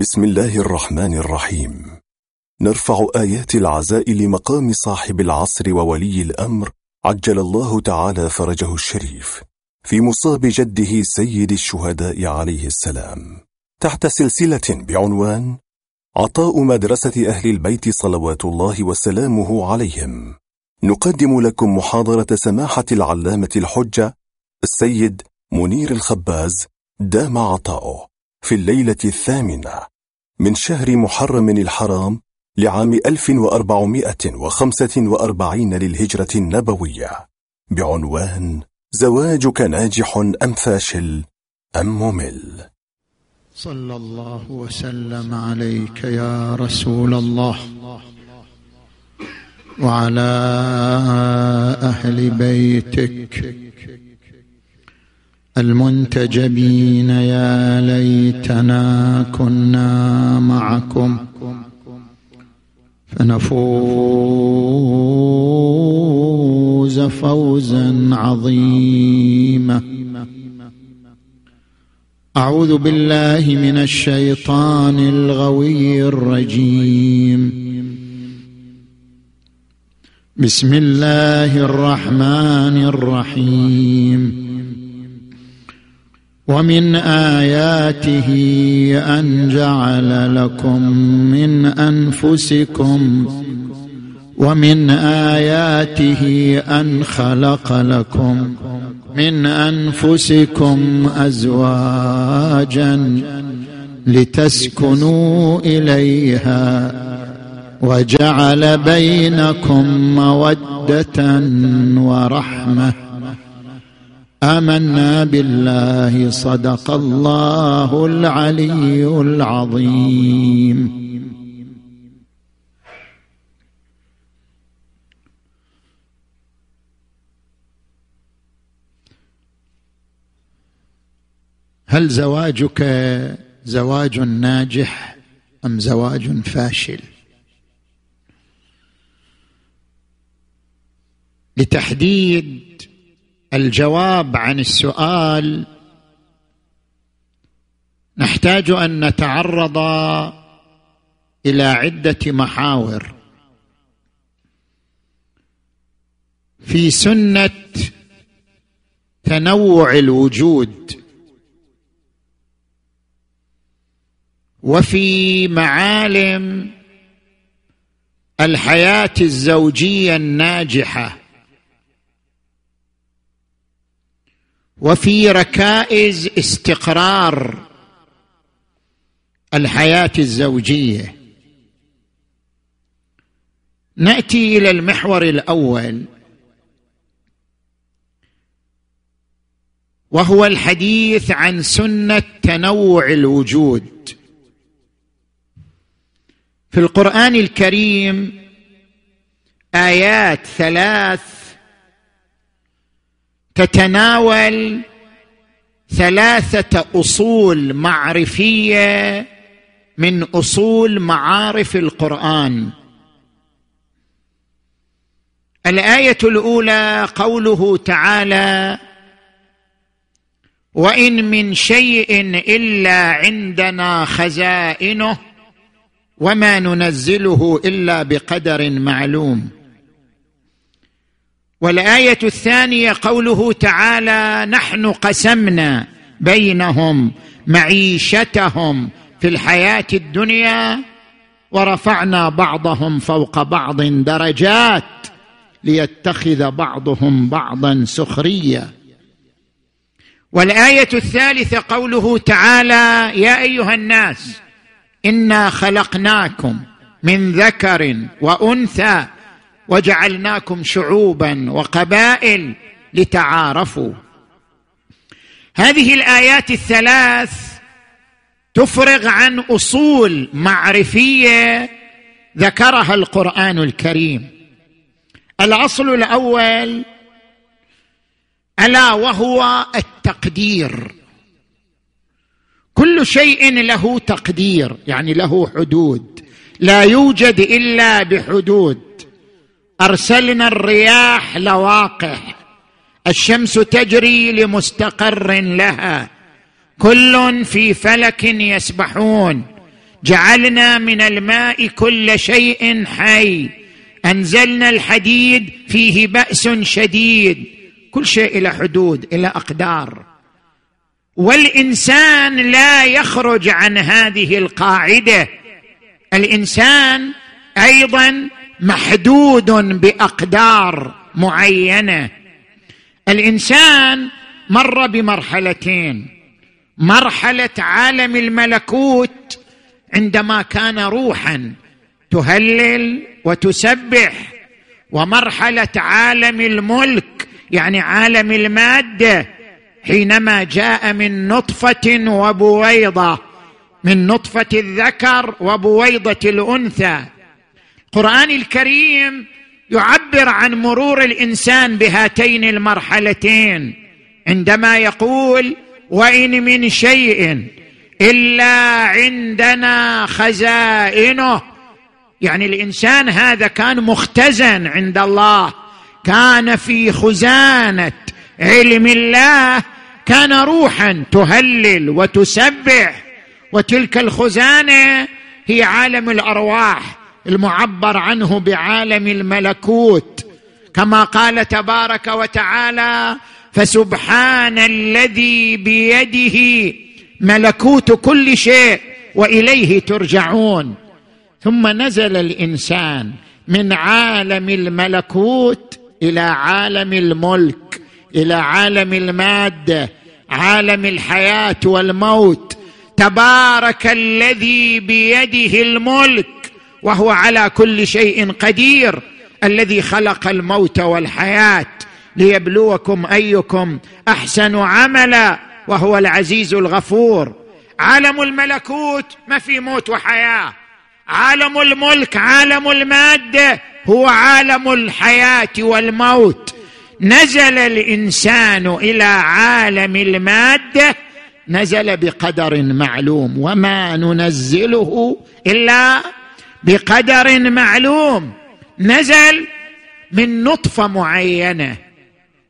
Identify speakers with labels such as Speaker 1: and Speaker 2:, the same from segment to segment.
Speaker 1: بسم الله الرحمن الرحيم. نرفع آيات العزاء لمقام صاحب العصر وولي الأمر عجل الله تعالى فرجه الشريف في مصاب جده سيد الشهداء عليه السلام. تحت سلسلة بعنوان عطاء مدرسة أهل البيت صلوات الله وسلامه عليهم. نقدم لكم محاضرة سماحة العلامة الحجة السيد منير الخباز دام عطاؤه. في الليلة الثامنة من شهر محرم الحرام لعام 1445 للهجرة النبوية. بعنوان زواجك ناجح أم فاشل أم ممل.
Speaker 2: صلى الله وسلم عليك يا رسول الله وعلى أهل بيتك. المنتجبين يا ليتنا كنا معكم. فنفوز فوزا عظيما. أعوذ بالله من الشيطان الغوي الرجيم. بسم الله الرحمن الرحيم. ومن آياته أن جعل لكم من أنفسكم ومن آياته أن خلق لكم من أنفسكم أزواجا لتسكنوا إليها وجعل بينكم مودة ورحمة آمنا بالله صدق الله العلي العظيم. هل زواجك زواج ناجح أم زواج فاشل؟ لتحديد الجواب عن السؤال نحتاج أن نتعرض إلى عدة محاور. في سنة تنوع الوجود وفي معالم الحياة الزوجية الناجحة. وفي ركائز استقرار الحياة الزوجية. نأتي إلى المحور الأول وهو الحديث عن سنة تنوع الوجود. في القرآن الكريم آيات ثلاث تتناول ثلاثة أصول معرفية من أصول معارف القرآن. الآية الأولى قوله تعالى وإن من شيء إلا عندنا خزائنه وما ننزله إلا بقدر معلوم والآية الثانية قوله تعالى نحن قسمنا بينهم معيشتهم في الحياة الدنيا ورفعنا بعضهم فوق بعض درجات ليتخذ بعضهم بعضا سخريا والآية الثالثة قوله تعالى يا أيها الناس إنا خلقناكم من ذكر وأنثى وجعلناكم شعوبا وقبائل لتعارفوا. هذه الآيات الثلاث تفرغ عن أصول معرفية ذكرها القرآن الكريم. الأصل الأول ألا وهو التقدير. كل شيء له تقدير يعني له حدود. لا يوجد إلا بحدود. أرسلنا الرياح لواقح الشمس تجري لمستقر لها. كل في فلك يسبحون. جعلنا من الماء كل شيء حي. أنزلنا الحديد فيه بأس شديد. كل شيء إلى حدود إلى أقدار. والإنسان لا يخرج عن هذه القاعدة. الإنسان أيضا محدود بأقدار معينة. الإنسان مر بمرحلتين. مرحلة عالم الملكوت عندما كان روحا تهلل وتسبح ومرحلة عالم الملك يعني عالم المادة حينما جاء من نطفة وبويضة من نطفة الذكر وبويضة الأنثى. القرآن الكريم يعبر عن مرور الإنسان بهاتين المرحلتين. عندما يقول وإن من شيء إلا عندنا خزائنه. يعني الإنسان هذا كان مختزن عند الله. كان في خزانة علم الله. كان روحا تهلل وتسبح. وتلك الخزانة هي عالم الأرواح. المعبر عنه بعالم الملكوت. كما قال تبارك وتعالى فسبحان الذي بيده ملكوت كل شيء وإليه ترجعون. ثم نزل الإنسان من عالم الملكوت إلى عالم الملك إلى عالم المادة عالم الحياة والموت. تبارك الذي بيده الملك. وهو على كل شيء قدير الذي خلق الموت والحياة ليبلوكم أيكم أحسن عملا وهو العزيز الغفور. عالم الملكوت ما في موت وحياة. عالم الملك عالم المادة هو عالم الحياة والموت. نزل الإنسان إلى عالم المادة نزل بقدر معلوم وما ننزله إلا بقدر معلوم نزل من نطفة معينة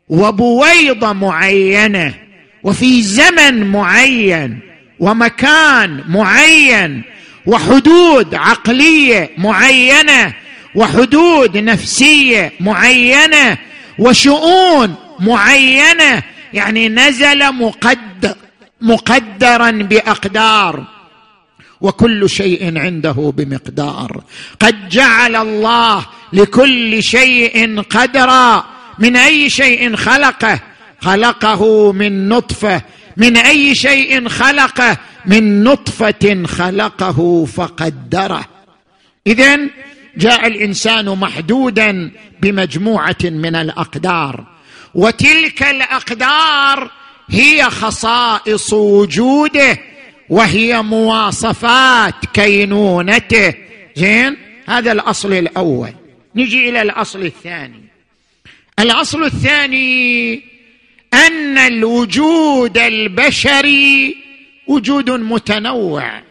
Speaker 2: وبويضة معينة وفي زمن معين ومكان معين وحدود عقلية معينة وحدود نفسية معينة وشؤون معينة يعني نزل مقدر مقدرا بأقدار. وكل شيء عنده بمقدار. قد جعل الله لكل شيء قدرا. من أي شيء خلقه؟ خلقه من نطفة. من أي شيء خلقه؟ من نطفة خلقه فقدره. اذا جاء الإنسان محدودا بمجموعة من الأقدار. وتلك الأقدار هي خصائص وجوده. وهي مواصفات كينونته. زين؟ هذا الأصل الأول. نجي إلى الأصل الثاني. الأصل الثاني أن الوجود البشري وجود متنوع.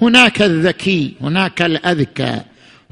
Speaker 2: هناك الذكي هناك الأذكى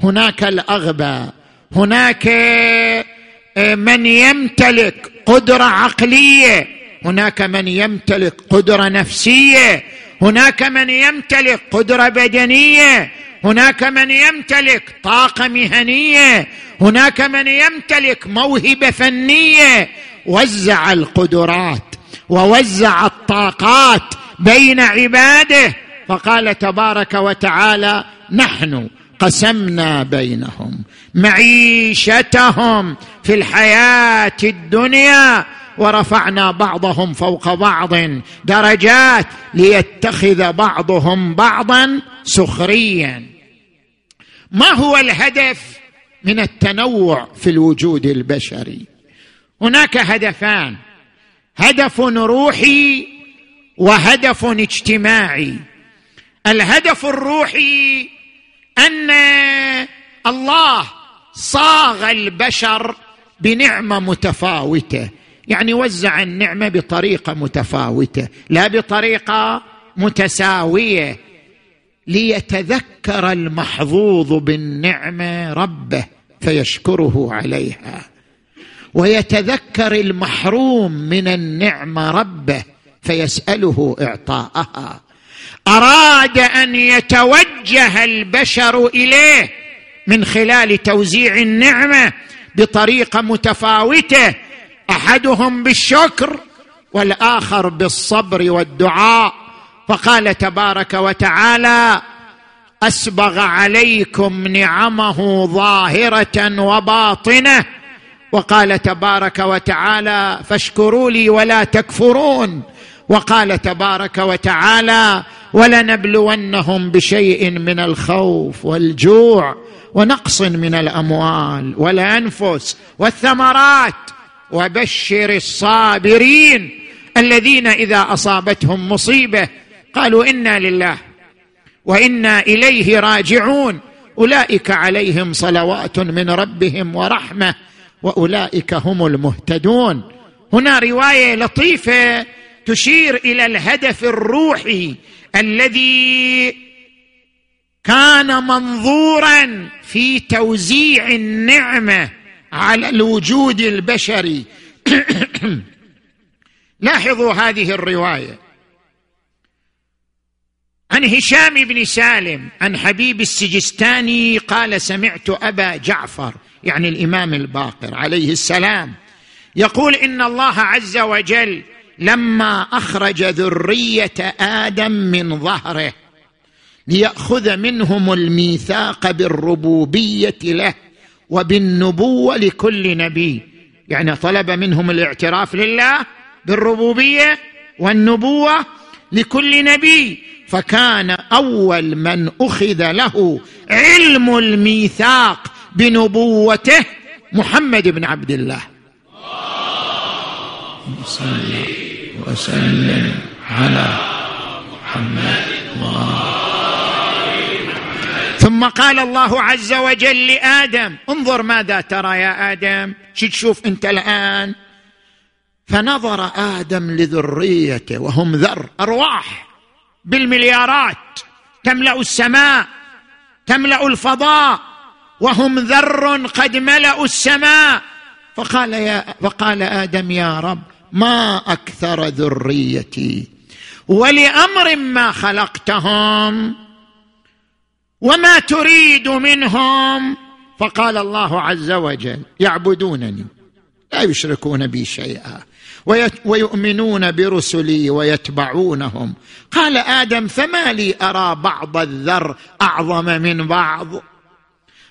Speaker 2: هناك الأغبى هناك آه، من يمتلك قدرة عقلية هناك من يمتلك قدرة نفسية هناك من يمتلك قدرة بدنية هناك من يمتلك طاقة مهنية هناك من يمتلك موهبة فنية. وزع القدرات ووزع الطاقات بين عباده. فقال تبارك وتعالى نحن قسمنا بينهم معيشتهم في الحياة الدنيا. ورفعنا بعضهم فوق بعض درجات ليتخذ بعضهم بعضا سخريا. ما هو الهدف من التنوع في الوجود البشري؟ هناك هدفان هدف روحي وهدف اجتماعي. الهدف الروحي أن الله صاغ البشر بنعمة متفاوتة. يعني وزع النعمة بطريقة متفاوتة لا بطريقة متساوية. ليتذكر المحظوظ بالنعمة ربه فيشكره عليها. ويتذكر المحروم من النعمة ربه فيسأله إعطاءها. أراد أن يتوجه البشر إليه من خلال توزيع النعمة بطريقة متفاوتة. أحدهم بالشكر والآخر بالصبر والدعاء. فقال تبارك وتعالى أسبغ عليكم نعمه ظاهرة وباطنة. وقال تبارك وتعالى فاشكروا لي ولا تكفرون. وقال تبارك وتعالى ولنبلونهم بشيء من الخوف والجوع ونقص من الأموال والأنفس والثمرات. وبشر الصابرين الذين إذا أصابتهم مصيبة قالوا إنا لله وإنا إليه راجعون. أولئك عليهم صلوات من ربهم ورحمة وأولئك هم المهتدون. هنا رواية لطيفة تشير إلى الهدف الروحي الذي كان منظورا في توزيع النعمة. على الوجود البشري. لاحظوا هذه الرواية. عن هشام بن سالم عن حبيب السجستاني قال سمعت أبا جعفر يعني الإمام الباقر عليه السلام يقول إن الله عز وجل لما أخرج ذرية آدم من ظهره ليأخذ منهم الميثاق بالربوبية له. وبالنبوة لكل نبي. يعني طلب منهم الاعتراف لله بالربوبية والنبوة لكل نبي. فكان أول من أخذ له علم الميثاق بنبوته محمد بن عبد الله. صل وسلم على محمد قال الله عز وجل لآدم انظر ماذا ترى يا آدم. شو تشوف أنت الآن؟ فنظر آدم لذريته وهم ذر أرواح بالمليارات. تملأ السماء تملأ الفضاء وهم ذر قد ملأوا السماء. فقال يا فقال آدم يا رب ما أكثر ذريتي ولأمر ما خلقتهم. وما تريد منهم؟ فقال الله عز وجل يعبدونني لا يشركون بي شيئا ويؤمنون برسلي ويتبعونهم. قال آدم فما لي أرى بعض الذر أعظم من بعض؟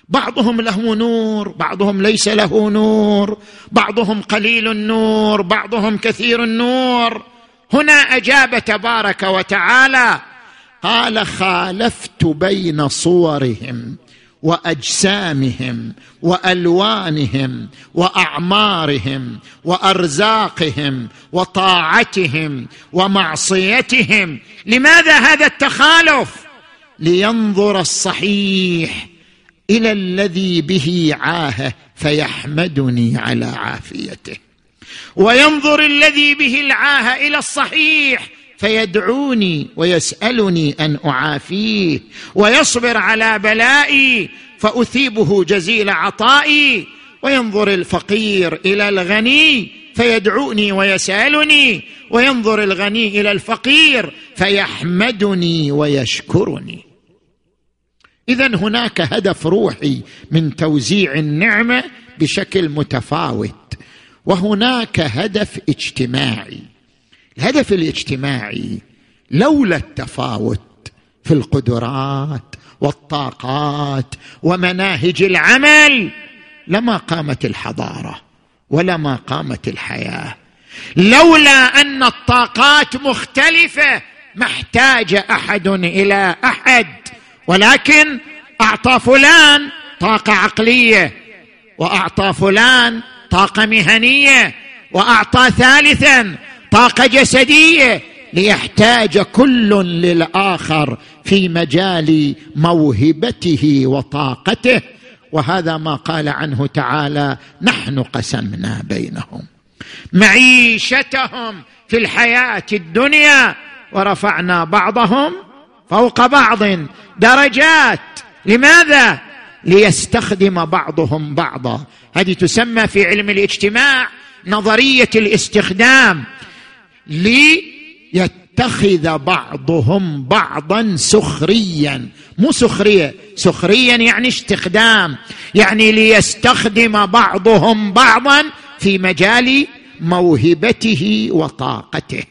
Speaker 2: بعضهم له نور بعضهم ليس له نور بعضهم قليل النور بعضهم كثير النور. هنا أجاب تبارك وتعالى قال خالفت بين صورهم وأجسامهم وألوانهم وأعمارهم وأرزاقهم وطاعتهم ومعصيتهم. لماذا هذا التخالف؟ لينظر الصحيح إلى الذي به عاهه فيحمدني على عافيته. وينظر الذي به العاهه إلى الصحيح فيدعوني ويسألني أن أعافيه ويصبر على بلائي فأثيبه جزيل عطائي وينظر الفقير إلى الغني فيدعوني ويسألني وينظر الغني إلى الفقير فيحمدني ويشكرني. اذا هناك هدف روحي من توزيع النعمة بشكل متفاوت وهناك هدف اجتماعي. الهدف الاجتماعي لولا التفاوت في القدرات والطاقات ومناهج العمل لما قامت الحضارة ولما قامت الحياة. لولا أن الطاقات مختلفة ما احتاج أحد إلى أحد ولكن أعطى فلان طاقة عقلية وأعطى فلان طاقة مهنية وأعطى ثالثا طاقة جسدية ليحتاج كل للآخر في مجال موهبته وطاقته. وهذا ما قال عنه تعالى نحن قسمنا بينهم معيشتهم في الحياة الدنيا ورفعنا بعضهم فوق بعض درجات. لماذا؟ ليستخدم بعضهم بعضا. هذه تسمى في علم الاجتماع نظرية الاستخدام. ليتخذ بعضهم بعضا سخريا. مو سخرية. سخريا يعني استخدام. يعني ليستخدم بعضهم بعضا في مجال موهبته وطاقته.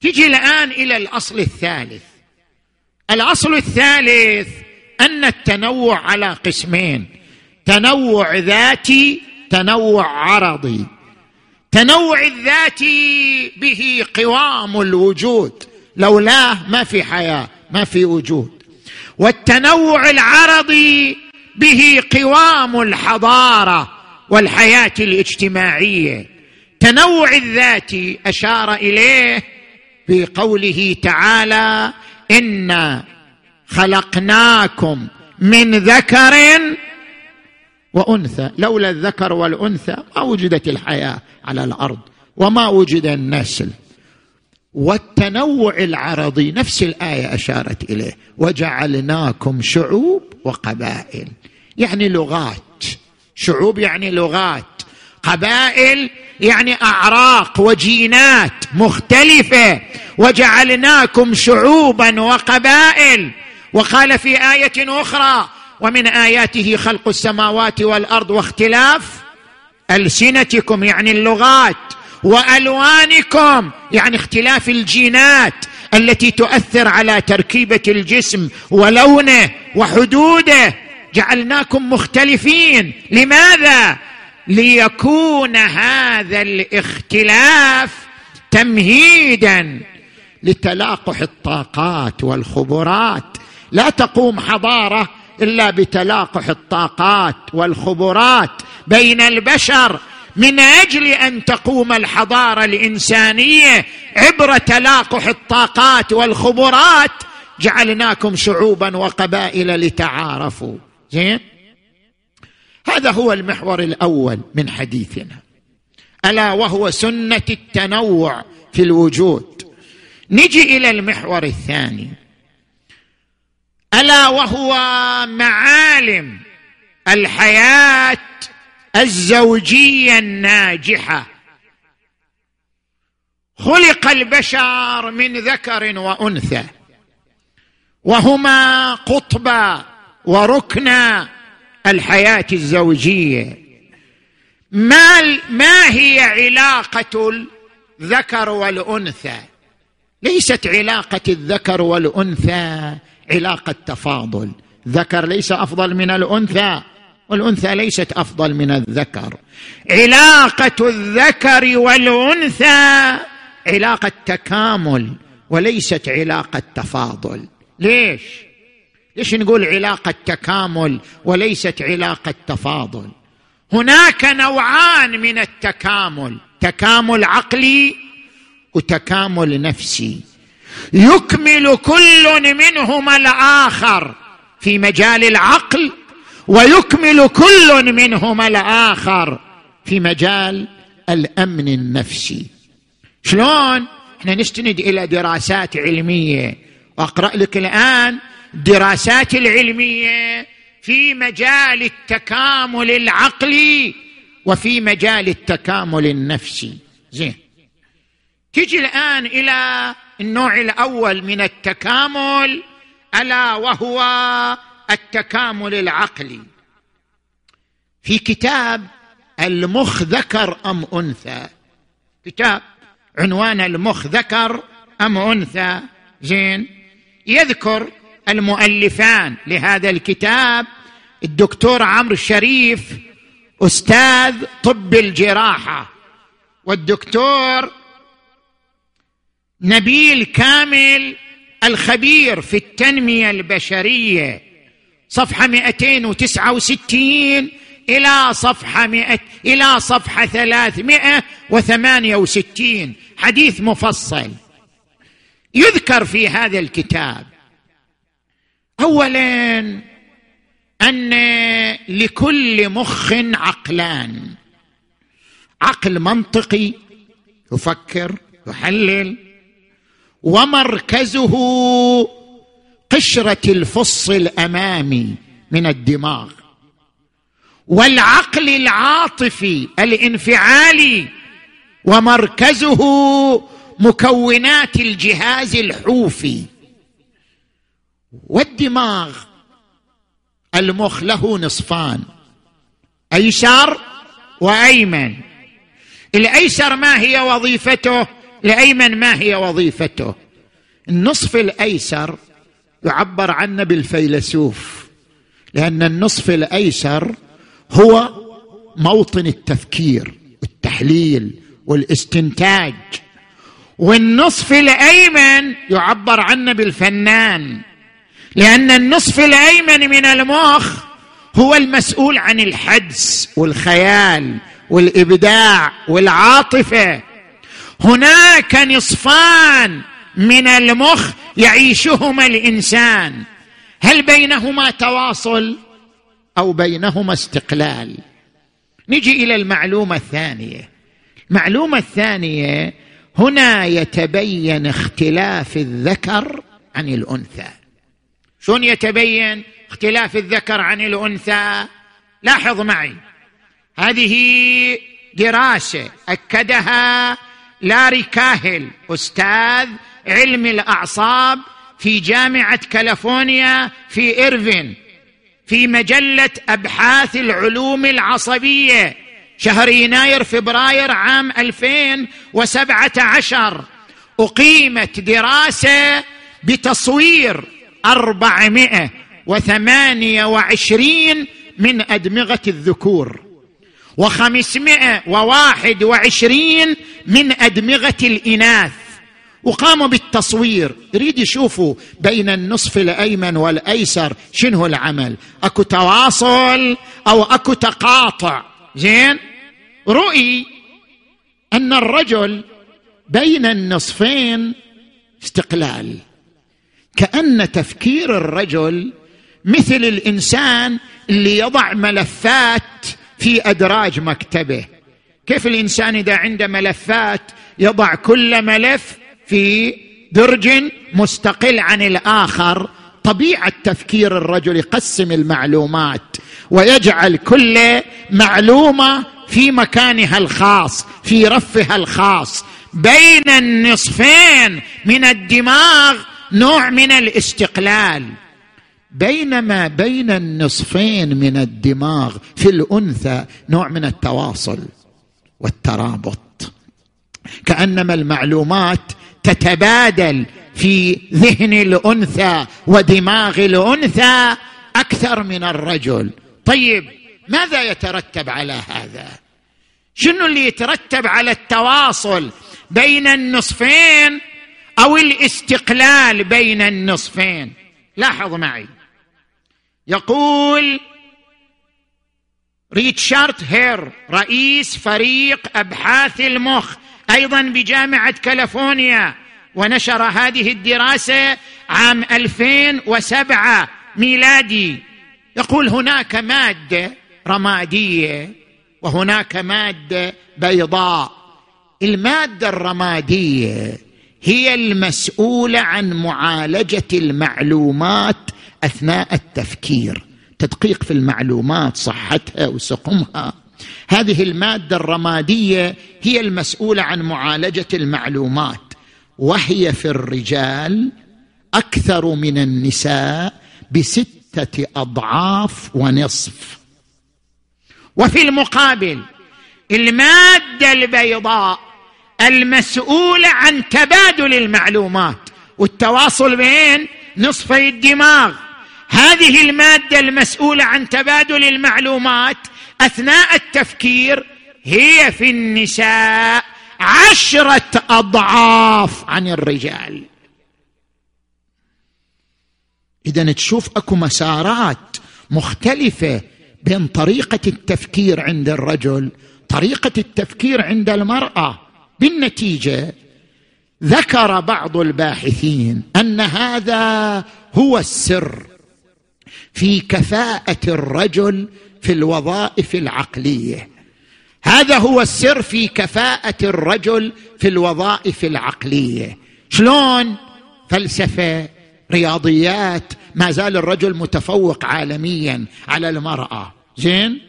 Speaker 2: تجي الآن إلى الأصل الثالث. الأصل الثالث أن التنوع على قسمين. تنوع ذاتي تنوع عرضي. تنوع الذاتي به قوام الوجود. لولاه ما في حياة ما في وجود. والتنوع العرضي به قوام الحضارة والحياة الاجتماعية. تنوع الذاتي أشار إليه بقوله تعالى انا خلقناكم من ذكر وأنثى لولا الذكر والأنثى ما وجدت الحياة على الأرض وما وجد النسل. والتنوع العرضي نفس الآية أشارت إليه وجعلناكم شعوب وقبائل. يعني لغات. شعوب يعني لغات. قبائل يعني أعراق وجينات مختلفة. وجعلناكم شعوبا وقبائل. وقال في آية أخرى ومن آياته خلق السماوات والأرض واختلاف ألسنتكم يعني اللغات وألوانكم يعني اختلاف الجينات التي تؤثر على تركيبة الجسم ولونه وحدوده. جعلناكم مختلفين. لماذا؟ ليكون هذا الاختلاف تمهيدا لتلاقح الطاقات والخبرات. لا تقوم حضارة إلا بتلاقح الطاقات والخبرات بين البشر من أجل أن تقوم الحضارة الإنسانية عبر تلاقح الطاقات والخبرات. جعلناكم شعوبا وقبائل لتعارفوا. زين؟ هذا هو المحور الأول من حديثنا. ألا وهو سنة التنوع في الوجود. نجي إلى المحور الثاني. ألا وهو معالم الحياة الزوجية الناجحة. خلق البشر من ذكر وأنثى وهما قطبا وركنا الحياة الزوجية. ما ما هي علاقة الذكر والأنثى؟ ليست علاقة الذكر والأنثى علاقة تفاضل. ذكر ليس أفضل من الأنثى والأنثى ليست أفضل من الذكر. علاقة الذكر والأنثى علاقة تكامل وليست علاقة تفاضل. ليش؟ ليش نقول علاقة تكامل وليست علاقة تفاضل؟ هناك نوعان من التكامل تكامل عقلي وتكامل نفسي. يكمل كل منهما الآخر في مجال العقل ويكمل كل منهما الآخر في مجال الأمن النفسي. شلون؟ إحنا نستند إلى دراسات علمية. وأقرأ لك الآن الدراسات العلمية في مجال التكامل العقلي وفي مجال التكامل النفسي. زين. تجي الآن إلى النوع الأول من التكامل ألا وهو التكامل العقلي. في كتاب المخ ذكر أم أنثى. كتاب عنوان المخ ذكر أم أنثى. زين. يذكر المؤلفان لهذا الكتاب الدكتور عمرو الشريف أستاذ طب الجراحة والدكتور نبيل كامل الخبير في التنمية البشرية. صفحة 269 إلى صفحة 100 إلى صفحة 368 حديث مفصل. يذكر في هذا الكتاب. اولا أن لكل مخ عقلان. عقل منطقي يفكر يحلل ومركزه قشرة الفص الامامي من الدماغ. والعقل العاطفي الانفعالي ومركزه مكونات الجهاز الحوفي والدماغ المخ له نصفان أيسر وأيمن. الأيسر ما هي وظيفته؟ الايمن ما هي وظيفته؟ النصف الأيسر يعبر عنه بالفيلسوف لأن النصف الأيسر هو موطن التفكير والتحليل والاستنتاج. والنصف الأيمن يعبر عنه بالفنان لأن النصف الأيمن من المخ هو المسؤول عن الحدس والخيال والإبداع والعاطفة. هناك نصفان من المخ يعيشهما الإنسان. هل بينهما تواصل أو بينهما استقلال؟ نجي إلى المعلومة الثانية. المعلومة الثانية هنا يتبين اختلاف الذكر عن الأنثى. شلون يتبين اختلاف الذكر عن الأنثى؟ لاحظ معي. هذه دراسة أكدها لاري كاهل أستاذ علم الأعصاب في جامعة كاليفورنيا في إيرفين في مجلة أبحاث العلوم العصبية شهر يناير فبراير عام 2017 أقيمت دراسة بتصوير أربعمائة وثمانية وعشرين من أدمغة الذكور. وخمسمائة وواحد وعشرين من أدمغة الإناث. وقاموا بالتصوير. يريد يشوفوا بين النصف الأيمن والأيسر شنو العمل. أكو تواصل أو أكو تقاطع. زين؟ رؤي أن الرجل بين النصفين استقلال. كأن تفكير الرجل مثل الإنسان اللي يضع ملفات في أدراج مكتبه. كيف الإنسان إذا عنده ملفات يضع كل ملف في درج مستقل عن الآخر؟ طبيعة تفكير الرجل يقسم المعلومات ويجعل كل معلومة في مكانها الخاص في رفها الخاص. بين النصفين من الدماغ نوع من الاستقلال. بينما بين النصفين من الدماغ في الأنثى نوع من التواصل والترابط. كأنما المعلومات تتبادل في ذهن الأنثى ودماغ الأنثى أكثر من الرجل. طيب ماذا يترتب على هذا؟ شنو اللي يترتب على التواصل بين النصفين أو الاستقلال بين النصفين؟ لاحظ معي. يقول ريتشارد هير رئيس فريق أبحاث المخ أيضا بجامعة كاليفورنيا ونشر هذه الدراسة عام 2007 ميلادي. يقول هناك مادة رمادية وهناك مادة بيضاء. المادة الرمادية هي المسؤولة عن معالجة المعلومات أثناء التفكير تدقيق في المعلومات صحتها وسقمها. هذه المادة الرمادية هي المسؤولة عن معالجة المعلومات وهي في الرجال أكثر من النساء بستة أضعاف ونصف. وفي المقابل المادة البيضاء المسؤولة عن تبادل المعلومات والتواصل بين نصفي الدماغ هذه المادة المسؤولة عن تبادل المعلومات أثناء التفكير هي في النساء عشرة أضعاف عن الرجال. اذا تشوف أكو مسارات مختلفة بين طريقة التفكير عند الرجل طريقة التفكير عند المرأة. بالنتيجة ذكر بعض الباحثين أن هذا هو السر. في كفاءة الرجل في الوظائف العقلية. هذا هو السر في كفاءة الرجل في الوظائف العقلية. شلون؟ فلسفة رياضيات ما زال الرجل متفوق عالميا على المرأة. زين؟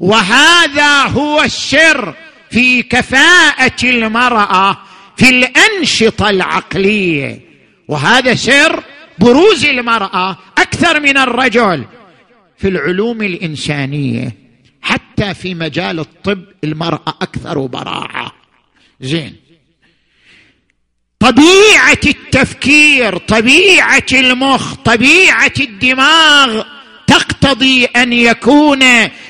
Speaker 2: وهذا هو السر في كفاءة المرأة في الأنشطة العقلية. وهذا سر بروز المرأة أكثر من الرجل في العلوم الإنسانية. حتى في مجال الطب المرأة أكثر براعة. زين. طبيعة التفكير طبيعة المخ طبيعة الدماغ تقتضي أن يكون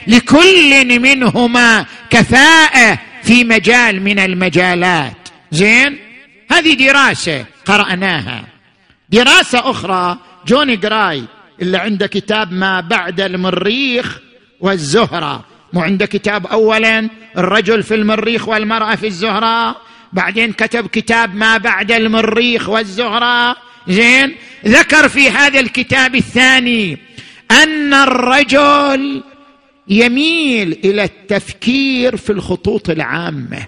Speaker 2: لكل منهما كفاءة في مجال من المجالات. زين. هذه دراسة قرأناها. دراسة أخرى جوني جراي اللي عنده كتاب ما بعد المريخ والزهرة. مو عنده كتاب اولا الرجل في المريخ والمرأة في الزهرة. بعدين كتب كتاب ما بعد المريخ والزهرة. زين؟ ذكر في هذا الكتاب الثاني أن الرجل يميل إلى التفكير في الخطوط العامة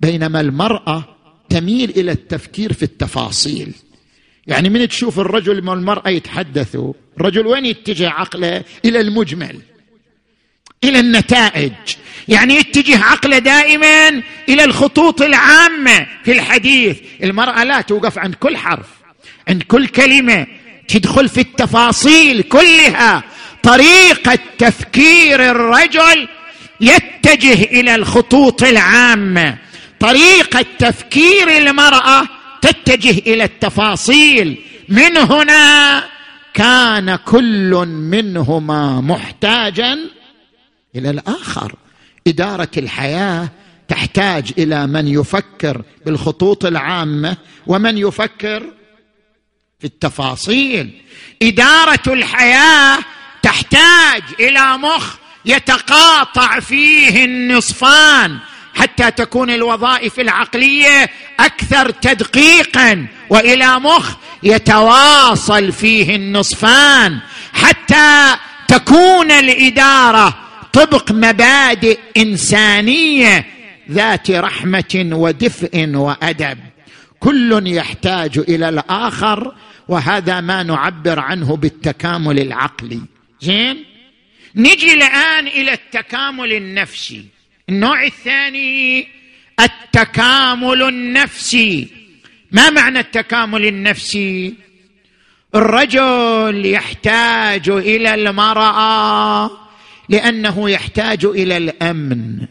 Speaker 2: بينما المرأة تميل إلى التفكير في التفاصيل. يعني من تشوف الرجل والمراه يتحدثوا الرجل وين يتجه عقله؟ إلى المجمل إلى النتائج. يعني يتجه عقله دائما إلى الخطوط العامة في الحديث. المرأة لا توقف عند كل حرف عند كل كلمة. تدخل في التفاصيل كلها. طريقة تفكير الرجل يتجه إلى الخطوط العامة. طريقة تفكير المرأة تتجه إلى التفاصيل. من هنا كان كل منهما محتاجا إلى الآخر. إدارة الحياة تحتاج إلى من يفكر بالخطوط العامة ومن يفكر في التفاصيل. إدارة الحياة تحتاج إلى مخ يتقاطع فيه النصفان. حتى تكون الوظائف العقلية أكثر تدقيقا وإلى مخ يتواصل فيه النصفان حتى تكون الإدارة طبق مبادئ إنسانية ذات رحمة ودفء وأدب. كل يحتاج إلى الآخر وهذا ما نعبر عنه بالتكامل العقلي. زين؟ نجي الآن إلى التكامل النفسي. النوع الثاني التكامل النفسي. ما معنى التكامل النفسي؟ الرجل يحتاج إلى المرأة لأنه يحتاج إلى الأمن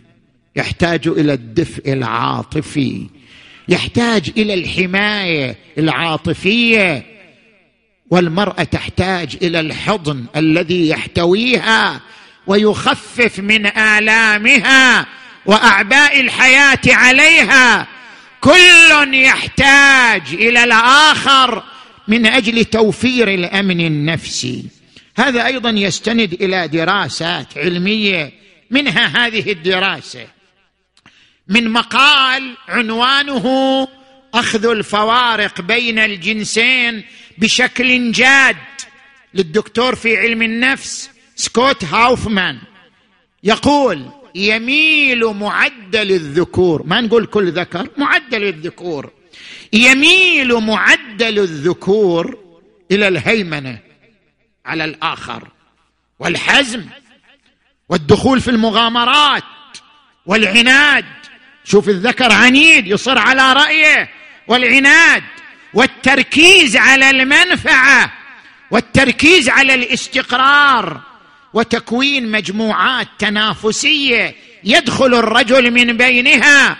Speaker 2: يحتاج إلى الدفء العاطفي يحتاج إلى الحماية العاطفية. والمرأة تحتاج إلى الحضن الذي يحتويها. ويخفف من آلامها وأعباء الحياة عليها. كل يحتاج إلى الآخر من أجل توفير الأمن النفسي. هذا أيضا يستند إلى دراسات علمية. منها هذه الدراسة. من مقال عنوانه أخذ الفوارق بين الجنسين بشكل جاد للدكتور في علم النفس سكوت هاوفمان يقول يميل معدل الذكور ما نقول كل ذكر معدل الذكور. يميل معدل الذكور إلى الهيمنة على الآخر والحزم والدخول في المغامرات والعناد. شوف الذكر عنيد يصر على رأيه. والعناد والتركيز على المنفعة والتركيز على الاستقرار. وتكوين مجموعات تنافسية يدخل الرجل من بينها.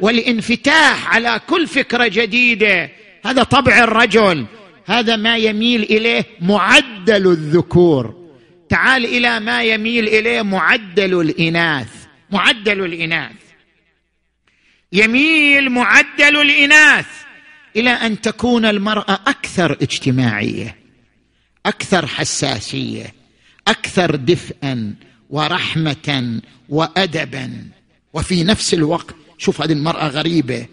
Speaker 2: والانفتاح على كل فكرة جديدة. هذا طبع الرجل. هذا ما يميل إليه معدل الذكور. تعال إلى ما يميل إليه معدل الإناث. معدل الإناث. يميل معدل الإناث إلى أن تكون المرأة أكثر اجتماعية أكثر حساسية أكثر دفئا ورحمة وادبا. وفي نفس الوقت شوف هذه المرأة غريبة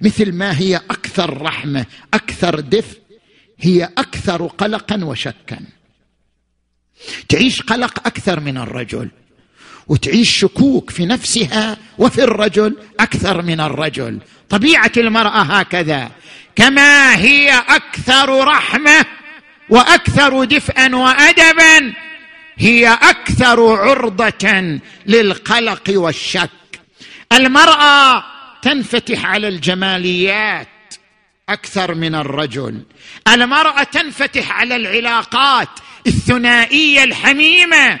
Speaker 2: مثل ما هي أكثر رحمة أكثر دفء هي أكثر قلقا وشكا. تعيش قلق أكثر من الرجل وتعيش شكوك في نفسها وفي الرجل أكثر من الرجل. طبيعة المرأة هكذا كما هي أكثر رحمة وأكثر دفئا وادبا. هي أكثر عرضة للقلق والشك. المرأة تنفتح على الجماليات أكثر من الرجل. المرأة تنفتح على العلاقات الثنائية الحميمة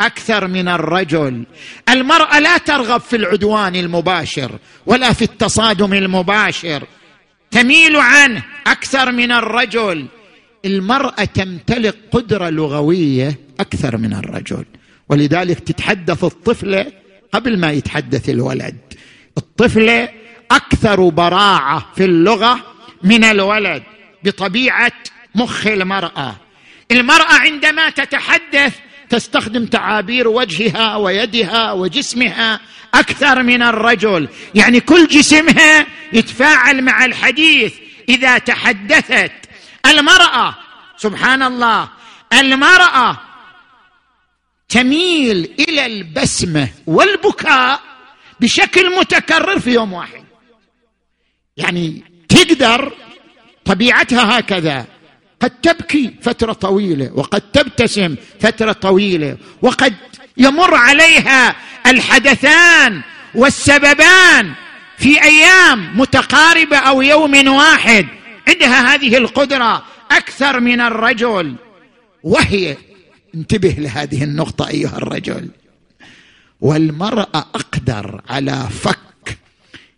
Speaker 2: أكثر من الرجل. المرأة لا ترغب في العدوان المباشر ولا في التصادم المباشر. تميل عنه أكثر من الرجل. المرأة تمتلك قدرة لغوية أكثر من الرجل. ولذلك تتحدث الطفله قبل ما يتحدث الولد. الطفله أكثر براعة في اللغة من الولد بطبيعة مخ المرأة. المرأة عندما تتحدث تستخدم تعابير وجهها ويدها وجسمها أكثر من الرجل. يعني كل جسمها يتفاعل مع الحديث إذا تحدثت. المرأة سبحان الله المرأة تميل إلى البسمة والبكاء بشكل متكرر في يوم واحد. يعني تقدر طبيعتها هكذا. قد تبكي فترة طويلة وقد تبتسم فترة طويلة وقد يمر عليها الحدثان والسببان في أيام متقاربة أو يوم واحد. عندها هذه القدرة أكثر من الرجل وهي انتبه لهذه النقطة أيها الرجل. والمرأة أقدر على فك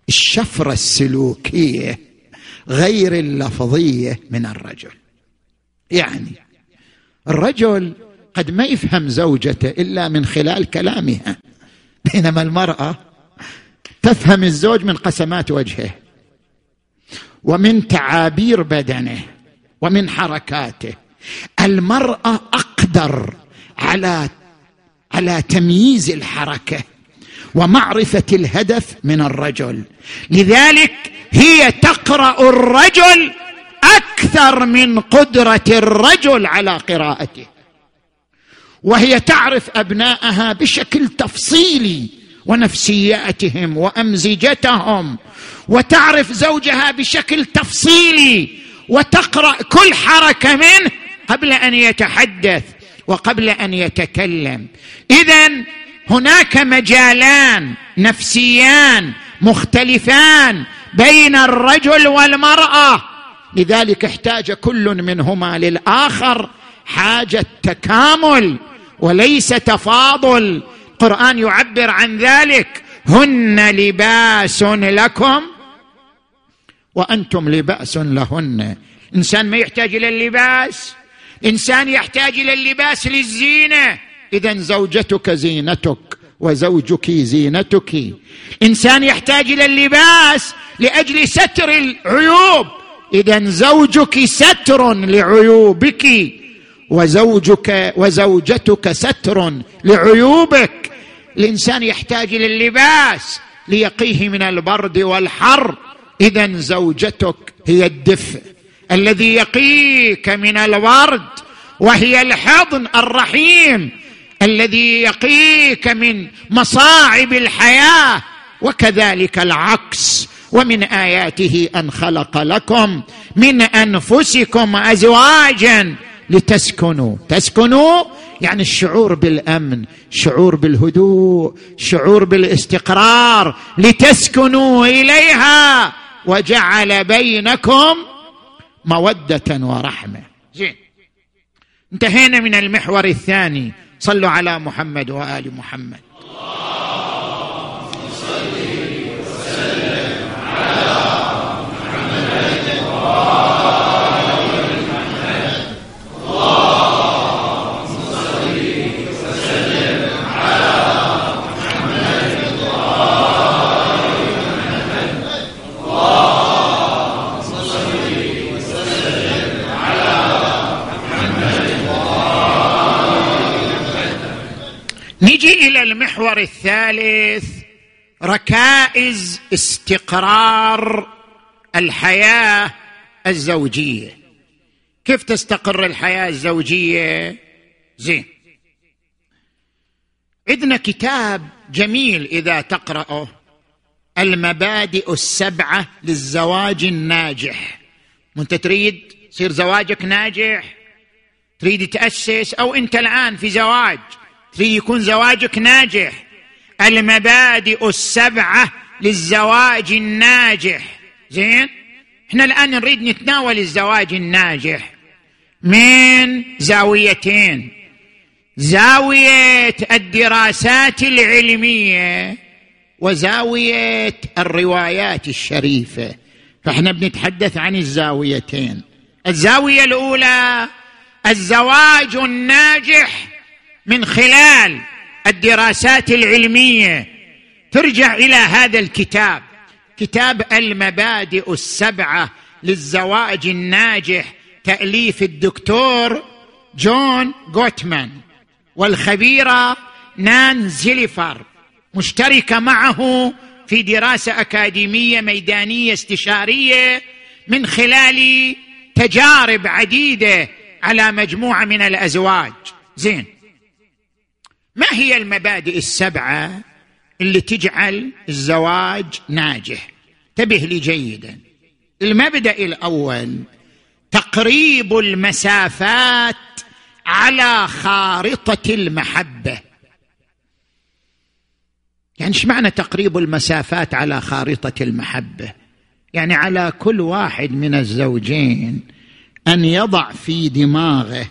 Speaker 2: الشفرة السلوكية غير اللفظية من الرجل. يعني الرجل قد ما يفهم زوجته إلا من خلال كلامها بينما المرأة تفهم الزوج من قسمات وجهه ومن تعابير بدنه ومن حركاته. المرأة أقدر على على تمييز الحركة ومعرفة الهدف من الرجل. لذلك هي تقرأ الرجل أكثر من قدرة الرجل على قراءته. وهي تعرف ابنائها بشكل تفصيلي ونفسياتهم وأمزجتهم وتعرف زوجها بشكل تفصيلي وتقرأ كل حركة منه قبل أن يتحدث. وقبل أن يتكلم. اذا هناك مجالان نفسيان مختلفان بين الرجل والمرأة. لذلك احتاج كل منهما للآخر حاجة تكامل وليس تفاضل. القرآن يعبر عن ذلك. هن لباس لكم وأنتم لباس لهن. إنسان ما يحتاج إلى اللباس. إنسان يحتاج إلى اللباس للزينة. اذا زوجتك زينتك وزوجك زينتك. إنسان يحتاج إلى اللباس لأجل ستر العيوب. اذا زوجك ستر لعيوبك. وزوجك وزوجتك ستر لعيوبك. الإنسان يحتاج إلى اللباس ليقيه من البرد والحر. اذا زوجتك هي الدفء. الذي يقيك من الورد وهي الحضن الرحيم الذي يقيك من مصاعب الحياة وكذلك العكس ومن آياته أن خلق لكم من أنفسكم أزواجا لتسكنوا. تسكنوا يعني الشعور بالأمن شعور بالهدوء شعور بالاستقرار لتسكنوا إليها وجعل بينكم مودة ورحمة. زين. انتهينا من المحور الثاني. صلوا على محمد وآل محمد. نجي إلى المحور الثالث. ركائز استقرار الحياة الزوجية. كيف تستقر الحياة الزوجية؟ زين. عندنا كتاب جميل إذا تقرأه. المبادئ السبعة للزواج الناجح. وانت تريد يصير زواجك ناجح؟ تريد تأسس؟ أو أنت الآن في زواج؟ تريد يكون زواجك ناجح. المبادئ السبعة للزواج الناجح. زين؟ إحنا الآن نريد نتناول الزواج الناجح. من زاويتين. زاوية الدراسات العلمية وزاوية الروايات الشريفة. فإحنا بنتحدث عن الزاويتين. الزاوية الأولى الزواج الناجح من خلال الدراسات العلمية ترجع إلى هذا الكتاب كتاب المبادئ السبعة للزواج الناجح تأليف الدكتور جون جوتمان والخبيرة نان زيليفر مشتركة معه في دراسة أكاديمية ميدانية استشارية من خلال تجارب عديدة على مجموعة من الأزواج. زين. ما هي المبادئ السبعة اللي تجعل الزواج ناجح؟ انتبه لي جيدا. المبدأ الأول تقريب المسافات على خارطة المحبة. يعني إيش معنى تقريب المسافات على خارطة المحبة؟ يعني على كل واحد من الزوجين أن يضع في دماغه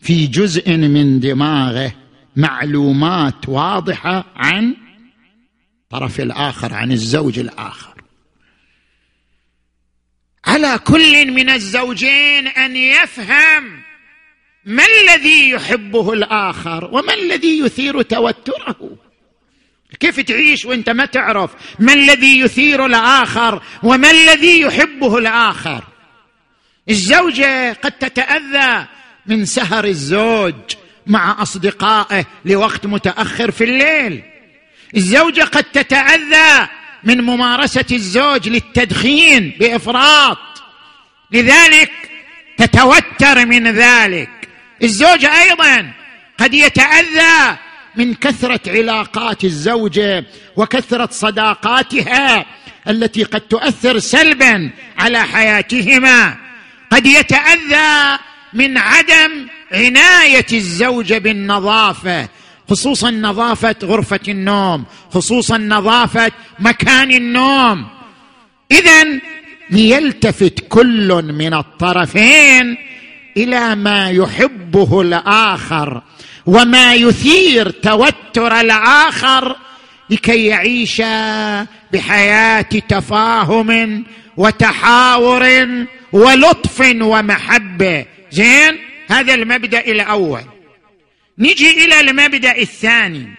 Speaker 2: في جزء من دماغه معلومات واضحة عن الطرف الآخر عن الزوج الآخر. على كل من الزوجين أن يفهم ما الذي يحبه الآخر وما الذي يثير توتره. كيف تعيش وأنت ما تعرف ما الذي يثير الآخر وما الذي يحبه الآخر؟ الزوجة قد تتأذى من سهر الزوج مع أصدقائه لوقت متأخر في الليل. الزوجة قد تتأذى من ممارسة الزوج للتدخين بإفراط. لذلك تتوتر من ذلك. الزوج أيضا قد يتأذى من كثرة علاقات الزوجه وكثرة صداقاتها التي قد تؤثر سلبا على حياتهما. قد يتأذى من عدم عناية الزوجه بالنظافة خصوصا نظافة غرفة النوم خصوصا نظافة مكان النوم. اذا ليلتفت كل من الطرفين إلى ما يحبه الآخر وما يثير توتر الآخر لكي يعيش بحياة تفاهم وتحاور ولطف ومحبة. زين؟ هذا المبدأ الأول نجي إلى المبدأ الثاني.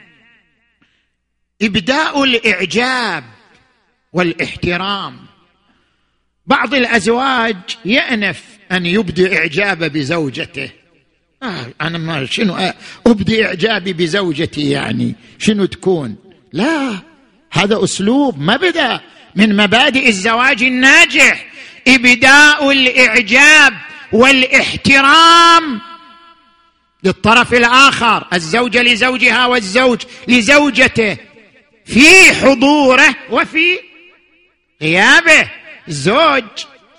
Speaker 2: إبداء الإعجاب والإحترام. بعض الأزواج يأنف أن يبدي اعجابه بزوجته. آه أنا ما شنو أبدي إعجابي بزوجتي يعني شنو تكون؟ لا هذا أسلوب مبدأ من مبادئ الزواج الناجح. إبداء الإعجاب والاحترام للطرف الآخر الزوجة لزوجها والزوج لزوجته في حضوره وفي غيابه. الزوج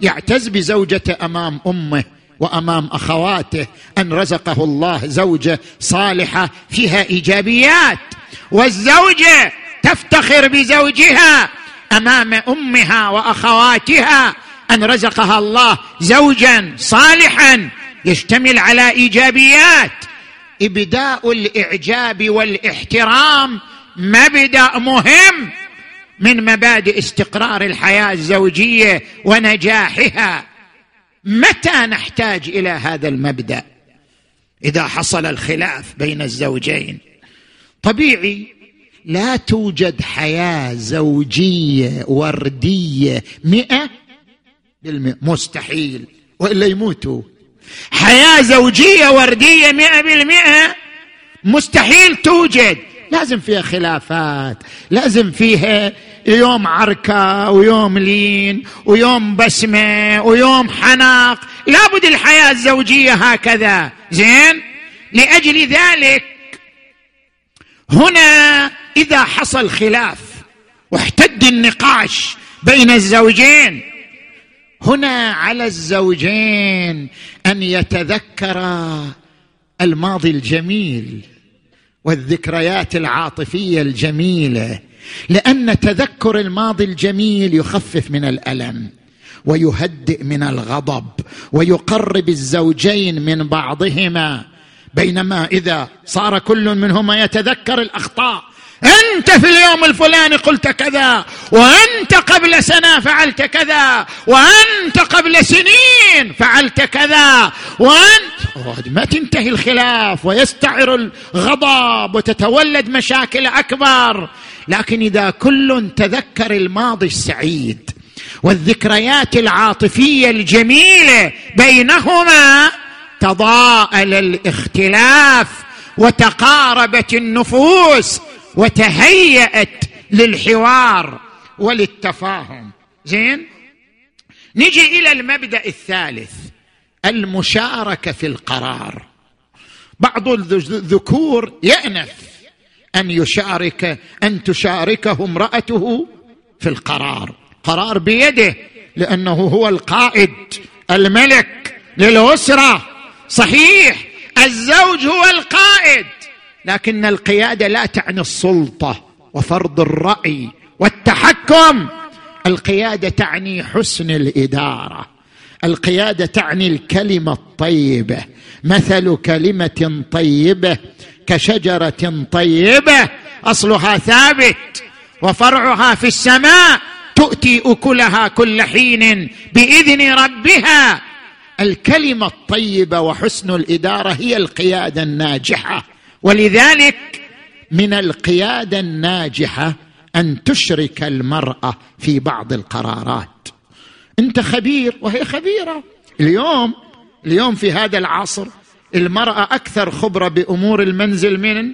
Speaker 2: يعتز بزوجته أمام أمه وأمام أخواته أن رزقه الله زوجة صالحة فيها إيجابيات. والزوجة تفتخر بزوجها أمام أمها وأخواتها. أن رزقها الله زوجا صالحا يشتمل على إيجابيات. إبداء الإعجاب والإحترام مبدأ مهم من مبادئ استقرار الحياة الزوجية ونجاحها. متى نحتاج إلى هذا المبدأ؟ إذا حصل الخلاف بين الزوجين. طبيعي لا توجد حياة زوجية وردية مئة مستحيل. وإلا يموتوا. حياة زوجية وردية مئة بالمئة مستحيل توجد. لازم فيها خلافات. لازم فيها يوم عركة ويوم لين ويوم بسمة ويوم حناق. لابد الحياة الزوجية هكذا. زين؟ لأجل ذلك هنا إذا حصل خلاف واحتد النقاش بين الزوجين هنا على الزوجين أن يتذكرا الماضي الجميل والذكريات العاطفية الجميلة لأن تذكر الماضي الجميل يخفف من الألم ويهدئ من الغضب ويقرب الزوجين من بعضهما بينما إذا صار كل منهما يتذكر الأخطاء أنت في اليوم الفلاني قلت كذا وأنت قبل سنة فعلت كذا وأنت قبل سنين فعلت كذا وأنت ما تنتهي الخلاف ويستعر الغضب وتتولد مشاكل أكبر. لكن إذا كل تذكر الماضي السعيد والذكريات العاطفية الجميلة بينهما تضاءل الاختلاف وتقاربت النفوس وتهيأت للحوار وللتفاهم. زين؟ نجي إلى المبدأ الثالث المشاركة في القرار. بعض الذكور يأنف أن يشارك أن تشاركه امرأته في القرار. قرار بيده لأنه هو القائد الملك للأسرة. صحيح الزوج هو القائد. لكن القيادة لا تعني السلطة وفرض الرأي والتحكم. القيادة تعني حسن الإدارة. القيادة تعني الكلمة الطيبة. مثل كلمة طيبة كشجرة طيبة أصلها ثابت وفرعها في السماء تؤتي أكلها كل حين بإذن ربها. الكلمة الطيبة وحسن الإدارة هي القيادة الناجحة. ولذلك من القيادة الناجحة أن تشرك المرأة في بعض القرارات. أنت خبير وهي خبيرة. اليوم اليوم في هذا العصر المرأة أكثر خبرة بأمور المنزل من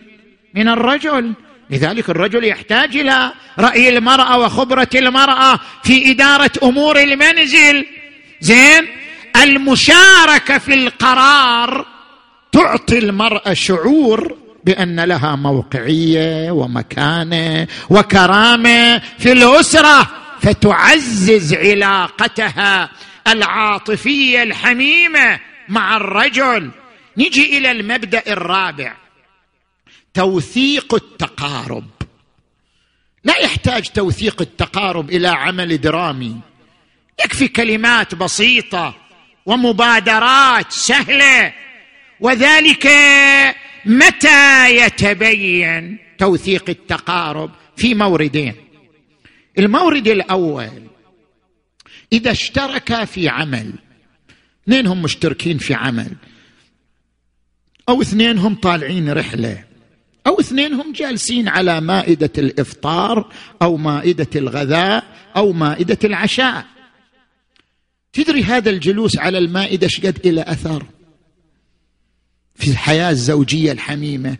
Speaker 2: من الرجل. لذلك الرجل يحتاج إلى رأي المرأة وخبرة المرأة في إدارة أمور المنزل. زين؟ المشاركة في القرار تعطي المرأة شعور بأن لها موقعية ومكانة وكرامة في الأسرة فتعزز علاقتها العاطفية الحميمة مع الرجل. نجي إلى المبدأ الرابع توثيق التقارب. لا يحتاج توثيق التقارب إلى عمل درامي. يكفي كلمات بسيطة ومبادرات سهلة. وذلك متى يتبين توثيق التقارب في موردين؟ المورد الأول إذا اشتركا في عمل اثنين هم مشتركين في عمل أو اثنين هم طالعين رحلة أو اثنين هم جالسين على مائدة الإفطار أو مائدة الغذاء أو مائدة العشاء. تدري هذا الجلوس على المائدة شقد إلى أثر؟ في الحياة الزوجية الحميمة.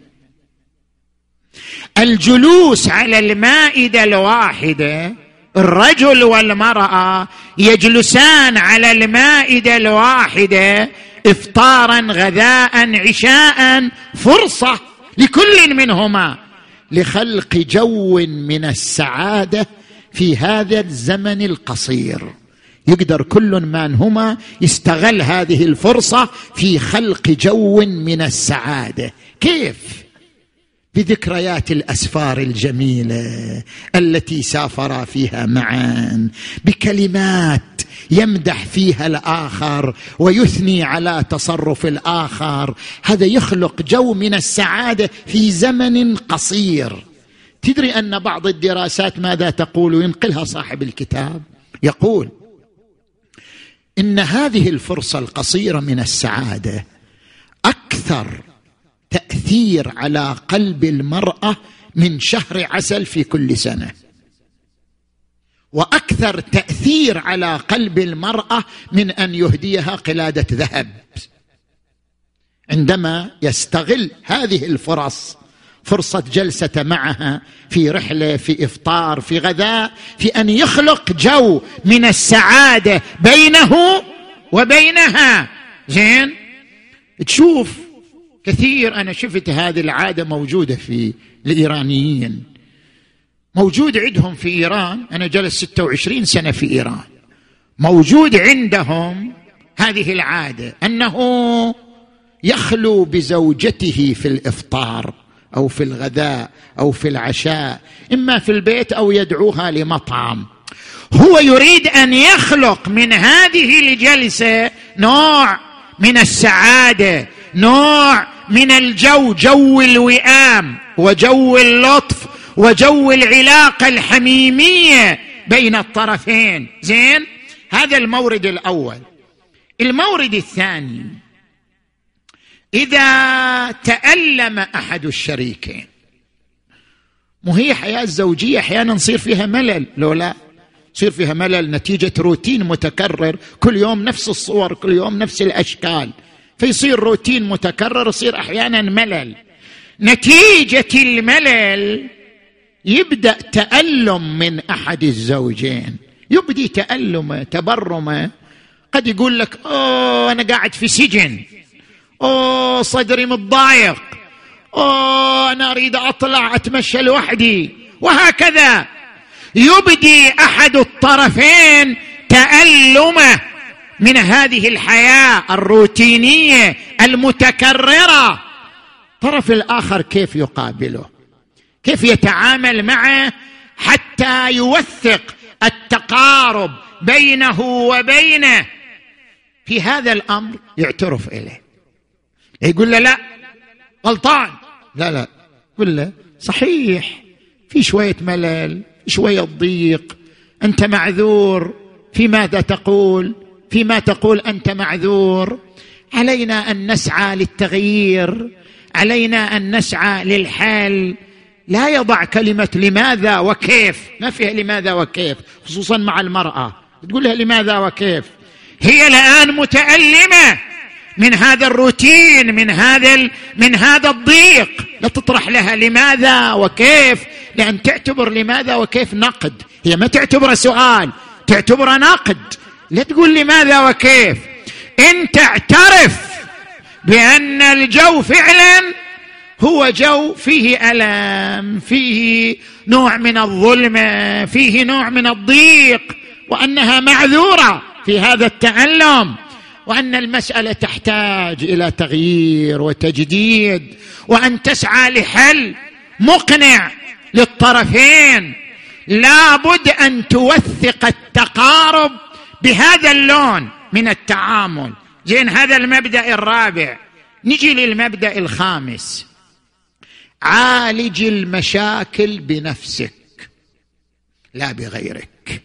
Speaker 2: الجلوس على المائدة الواحدة الرجل والمرأة يجلسان على المائدة الواحدة افطارا غذاء عشاء فرصة لكل منهما لخلق جو من السعادة في هذا الزمن القصير. يقدر كل منهما يستغل هذه الفرصة في خلق جو من السعادة. كيف؟ بذكريات الأسفار الجميلة التي سافرا فيها معا بكلمات يمدح فيها الآخر ويثني على تصرف الآخر. هذا يخلق جو من السعادة في زمن قصير. تدري أن بعض الدراسات ماذا تقول؟ وينقلها صاحب الكتاب. يقول إن هذه الفرصة القصيرة من السعادة أكثر تأثير على قلب المرأة من شهر عسل في كل سنة. وأكثر تأثير على قلب المرأة من أن يهديها قلادة ذهب. عندما يستغل هذه الفرص فرصة جلسة معها في رحلة في إفطار في غذاء في أن يخلق جو من السعادة بينه وبينها. زين؟ تشوف كثير أنا شفت هذه العادة موجودة في الإيرانيين. موجود عندهم في إيران أنا جلس 26 سنة في إيران. موجود عندهم هذه العادة أنه يخلو بزوجته في الإفطار. أو في الغداء أو في العشاء إما في البيت أو يدعوها لمطعم. هو يريد أن يخلق من هذه الجلسة نوع من السعادة نوع من الجو جو الوئام وجو اللطف وجو العلاقة الحميمية بين الطرفين. زين؟ هذا المورد الأول. المورد الثاني. إذا تألم أحد الشريكين. مو هي حياة الزوجيه أحيانا نصير فيها ملل. لو لا يصير فيها ملل نتيجة روتين متكرر. كل يوم نفس الصور كل يوم نفس الأشكال. فيصير روتين متكرر يصير أحيانا ملل. نتيجة الملل يبدأ تألم من أحد الزوجين. يبدي تألمه تبرمه. قد يقول لك أوه أنا قاعد في سجن. أوه صدري متضايق. أوه أنا أريد أطلع أتمشى لوحدي. وهكذا. يبدي أحد الطرفين تألمه من هذه الحياة الروتينية المتكررة. الطرف الآخر كيف يقابله؟ كيف يتعامل معه حتى يوثق التقارب بينه وبينه؟ في هذا الأمر يعترف إليه. يقول له لا غلطان. لا لا. يقول له صحيح في شوية ملل في شوية ضيق. أنت معذور في ماذا تقول؟ فيما تقول أنت معذور؟ علينا أن نسعى للتغيير علينا أن نسعى للحل. لا يضع كلمة لماذا وكيف. ما فيها لماذا وكيف خصوصا مع المرأة. تقول لها لماذا وكيف. هي الآن متألمة. من هذا الروتين من هذا من هذا الضيق. لا تطرح لها لماذا وكيف لأن تعتبر لماذا وكيف نقد. هي ما تعتبره سؤال تعتبره نقد. لا تقول لماذا وكيف. انت اعترف بأن الجو فعلا هو جو فيه ألم فيه نوع من الظلمه فيه نوع من الضيق وأنها معذورة في هذا التألم. وأن المسألة تحتاج إلى تغيير وتجديد وأن تسعى لحل مقنع للطرفين. لابد أن توثق التقارب بهذا اللون من التعامل. زين هذا المبدأ الرابع. نجي للمبدأ الخامس. عالج المشاكل بنفسك لا بغيرك.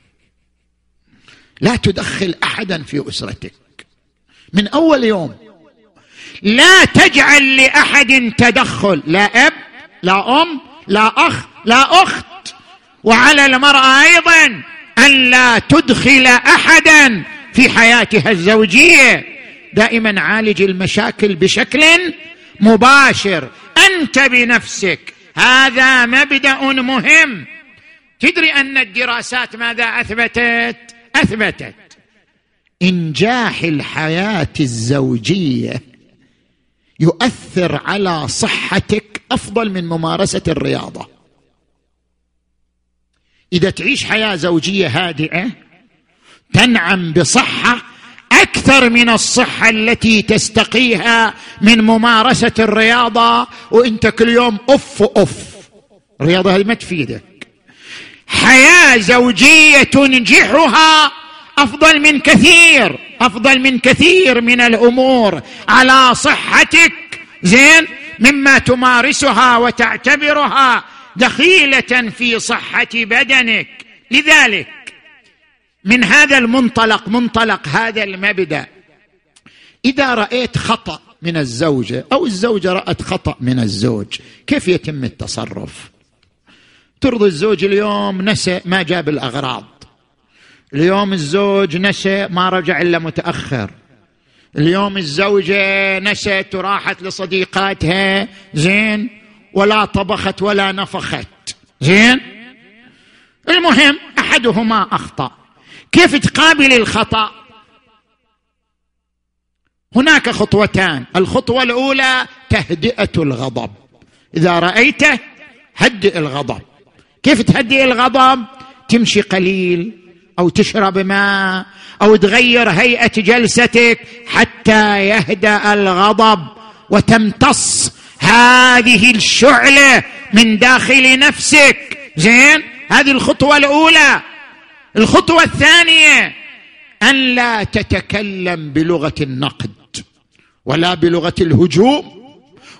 Speaker 2: لا تدخل احدا في أسرتك. من أول يوم. لا تجعل لأحد تدخل. لا أب لا أم لا أخ لا أخت. وعلى المرأة أيضا أن لا تدخل احدا في حياتها الزوجية. دائما عالج المشاكل بشكل مباشر. أنت بنفسك. هذا مبدأ مهم. تدري أن الدراسات ماذا أثبتت؟ أثبتت. إنجاح الحياة الزوجية يؤثر على صحتك أفضل من ممارسة الرياضة. إذا تعيش حياة زوجية هادئة تنعم بصحة أكثر من الصحة التي تستقيها من ممارسة الرياضة وانت كل يوم أف أف. الرياضة هذه ما تفيدك. حياة زوجية تنجحها أفضل من كثير أفضل من كثير من الأمور. على صحتك زين مما تمارسها وتعتبرها دخيلة في صحة بدنك. لذلك من هذا المنطلق منطلق هذا المبدأ. إذا رأيت خطأ من الزوجة أو الزوجة رأت خطأ من الزوج كيف يتم التصرف؟ ترضي الزوج اليوم نسى ما جاب الأغراض. اليوم الزوج نسى ما رجع إلا متأخر. اليوم الزوجة نست وراحت لصديقاتها زين؟ ولا طبخت ولا نفخت. زين؟ المهم أحدهما أخطأ. كيف تقابل الخطأ؟ هناك خطوتان. الخطوة الأولى تهدئة الغضب. إذا رأيته هدئ الغضب. كيف تهدئ الغضب؟ تمشي قليل. أو تشرب ماء أو تغير هيئة جلستك حتى يهدأ الغضب وتمتص هذه الشعلة من داخل نفسك. زين؟ هذه الخطوة الأولى. الخطوة الثانية أن لا تتكلم بلغة النقد ولا بلغة الهجوم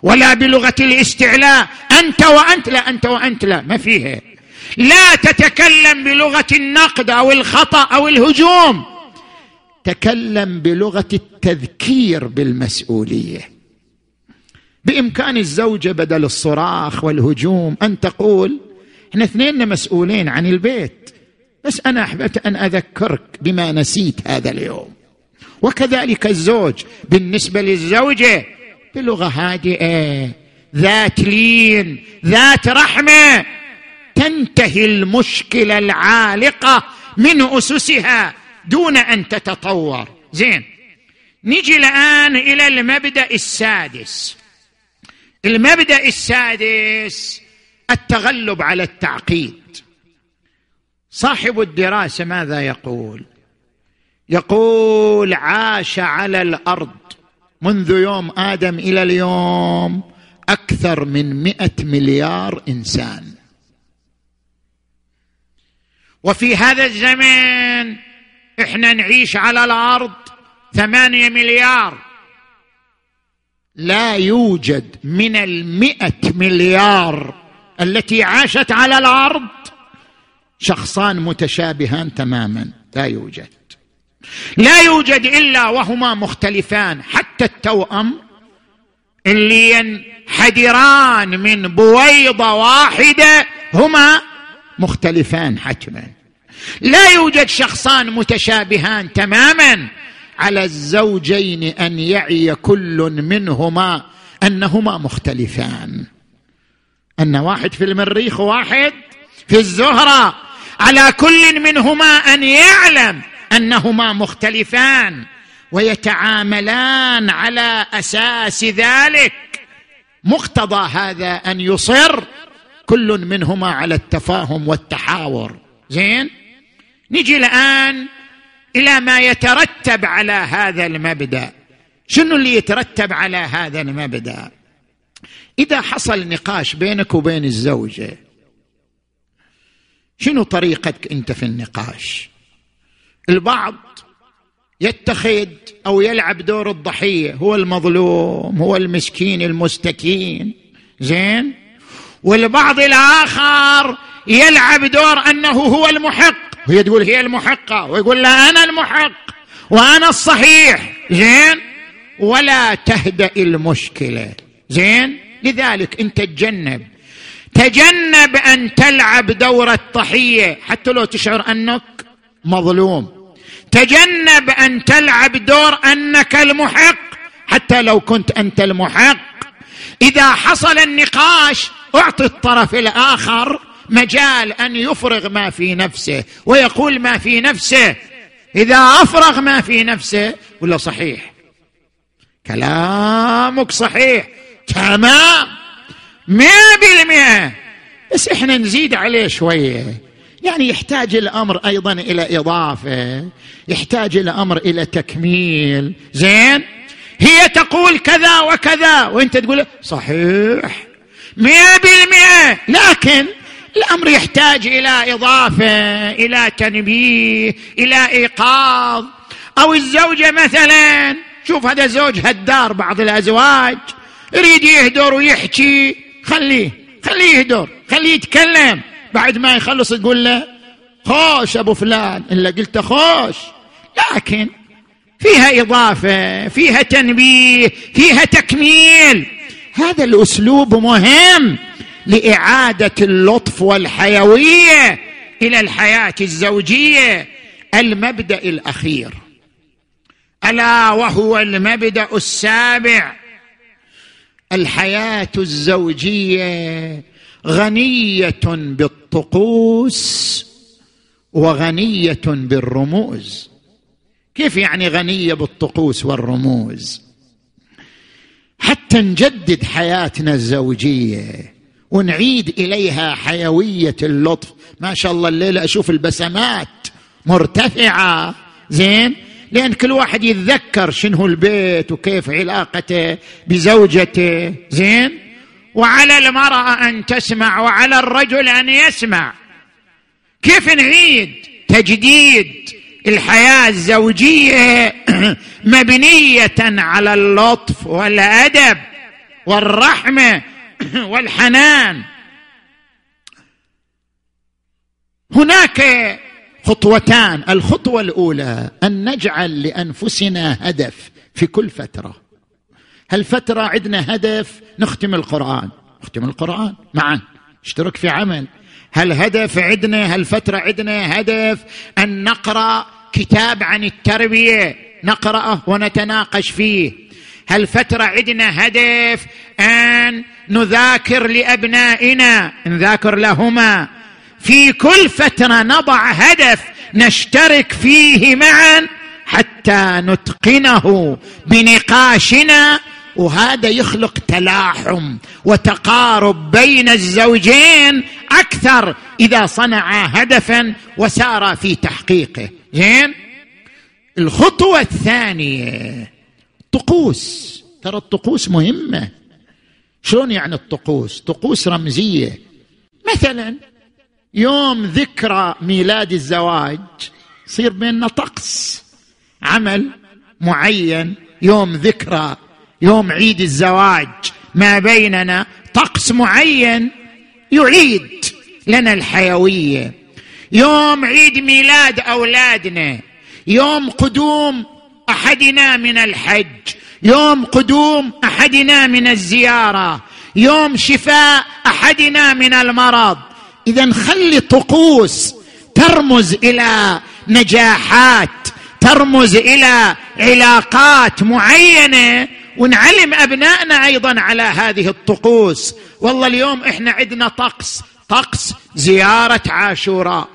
Speaker 2: ولا بلغة الاستعلاء. أنت وأنت لا أنت وأنت لا ما فيها. لا تتكلم بلغة النقد أو الخطأ أو الهجوم. تكلم بلغة التذكير بالمسؤولية. بإمكان الزوجة بدل الصراخ والهجوم أن تقول إحنا اثنين مسؤولين عن البيت بس أنا أحببت أن أذكرك بما نسيت هذا اليوم. وكذلك الزوج بالنسبة للزوجة بلغة هادئة ذات لين ذات رحمة. تنتهي المشكلة العالقة من أسسها دون أن تتطور. زين. نجي الآن إلى المبدأ السادس. المبدأ السادس التغلب على التعقيد. صاحب الدراسة ماذا يقول؟ يقول عاش على الأرض منذ يوم آدم إلى اليوم أكثر من مئة مليار إنسان. وفي هذا الزمن إحنا نعيش على الأرض ثمانية مليار. لا يوجد من المئة مليار التي عاشت على الأرض شخصان متشابهان تماما. لا يوجد. لا يوجد إلا وهما مختلفان. حتى التوأم اللي ينحدران من بويضة واحدة هما مختلفان حتما. لا يوجد شخصان متشابهان تماما على الزوجين أن يعي كل منهما أنهما مختلفان. أن واحد في المريخ وواحد في الزهرة. على كل منهما أن يعلم أنهما مختلفان ويتعاملان على أساس ذلك. مقتضى هذا أن يصر كل منهما على التفاهم والتحاور. زين؟ نجي الآن إلى ما يترتب على هذا المبدأ. شنو اللي يترتب على هذا المبدأ؟ إذا حصل نقاش بينك وبين الزوجة شنو طريقتك أنت في النقاش؟ البعض يتخذ أو يلعب دور الضحية هو المظلوم هو المسكين المستكين. زين؟ والبعض الآخر يلعب دور أنه هو المحق. وهي تقول هي المحقة ويقول لا أنا المحق وأنا الصحيح. زين؟ ولا تهدأ المشكلة. زين؟ لذلك انت تجنب تجنب أن تلعب دور الضحيه حتى لو تشعر أنك مظلوم. تجنب أن تلعب دور أنك المحق. حتى لو كنت أنت المحق. إذا حصل النقاش أعطي الطرف الآخر مجال أن يفرغ ما في نفسه ويقول ما في نفسه. إذا أفرغ ما في نفسه ولا صحيح؟ كلامك صحيح. تمام. مئة بالمئة بس إحنا نزيد عليه شوية. يعني يحتاج الأمر أيضا إلى إضافة يحتاج الأمر إلى تكميل. زين؟ هي تقول كذا وكذا وأنت تقول صحيح. مئة بالمئة لكن الأمر يحتاج إلى إضافة إلى تنبيه إلى إيقاظ. أو الزوجة مثلا شوف هذا زوج هدار بعض الأزواج يريد يهدر ويحكي. خليه خليه يهدر خليه يتكلم. بعد ما يخلص تقول له خوش أبو فلان. إلا قلت خوش. لكن فيها إضافة فيها تنبيه فيها تكميل. هذا الأسلوب مهم لإعادة اللطف والحيوية إلى الحياة الزوجية. المبدأ الأخير. ألا وهو المبدأ السابع. الحياة الزوجية غنية بالطقوس وغنية بالرموز. كيف يعني غنية بالطقوس والرموز؟ حتى نجدد حياتنا الزوجية ونعيد إليها حيوية اللطف. ما شاء الله الليلة أشوف البسمات مرتفعة. زين؟ لأن كل واحد يتذكر شنو البيت وكيف علاقته بزوجته. زين؟ وعلى المرأة أن تسمع وعلى الرجل أن يسمع. كيف نعيد تجديد الحياة الزوجية مبنية على اللطف والأدب والرحمة والحنان. هناك خطوتان. الخطوة الأولى أن نجعل لأنفسنا هدف في كل فترة. هالفتره عندنا هدف؟ نختم القرآن. نختم القرآن. معا. اشترك في عمل. هل هدف عندنا هالفتره عندنا هدف أن نقرأ كتاب عن التربية نقرأه ونتناقش فيه. هالفتره عندنا هدف أن نذاكر لأبنائنا نذاكر لهما. في كل فترة نضع هدف نشترك فيه معا حتى نتقنه بنقاشنا وهذا يخلق تلاحم وتقارب بين الزوجين أكثر إذا صنعا هدفا وسارا في تحقيقه. زين؟ الخطوة الثانية طقوس. ترى الطقوس مهمة. شلون يعني الطقوس؟ طقوس رمزية. مثلا يوم ذكرى ميلاد الزواج يصير بيننا طقس. عمل معين يوم ذكرى يوم عيد الزواج ما بيننا طقس معين يعيد. لنا الحيوية. يوم عيد ميلاد أولادنا يوم قدوم أحدنا من الحج يوم قدوم أحدنا من الزيارة يوم شفاء أحدنا من المرض. اذا خلي طقوس ترمز إلى نجاحات ترمز إلى علاقات معينة ونعلم أبنائنا أيضا على هذه الطقوس. والله اليوم إحنا عندنا طقس طقس زيارة عاشوراء.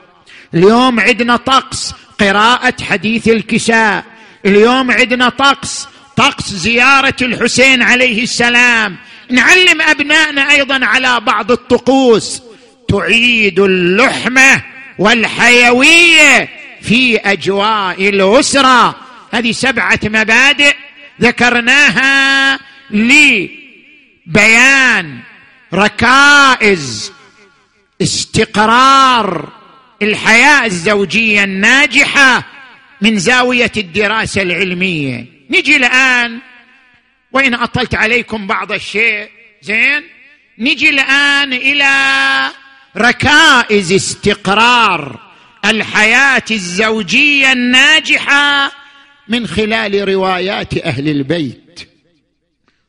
Speaker 2: اليوم عندنا طقس قراءة حديث الكساء. اليوم عندنا طقس طقس زيارة الحسين عليه السلام. نعلم أبنائنا أيضا على بعض الطقوس. تعيد اللحمة والحيوية في أجواء الأسرة. هذه سبعة مبادئ ذكرناها لبيان ركائز استقرار الحياة الزوجية الناجحة من زاوية الدراسة العلمية. نجي الآن وإن أطلت عليكم بعض الشيء زين؟ نجي الآن إلى ركائز استقرار الحياة الزوجية الناجحة من خلال روايات أهل البيت.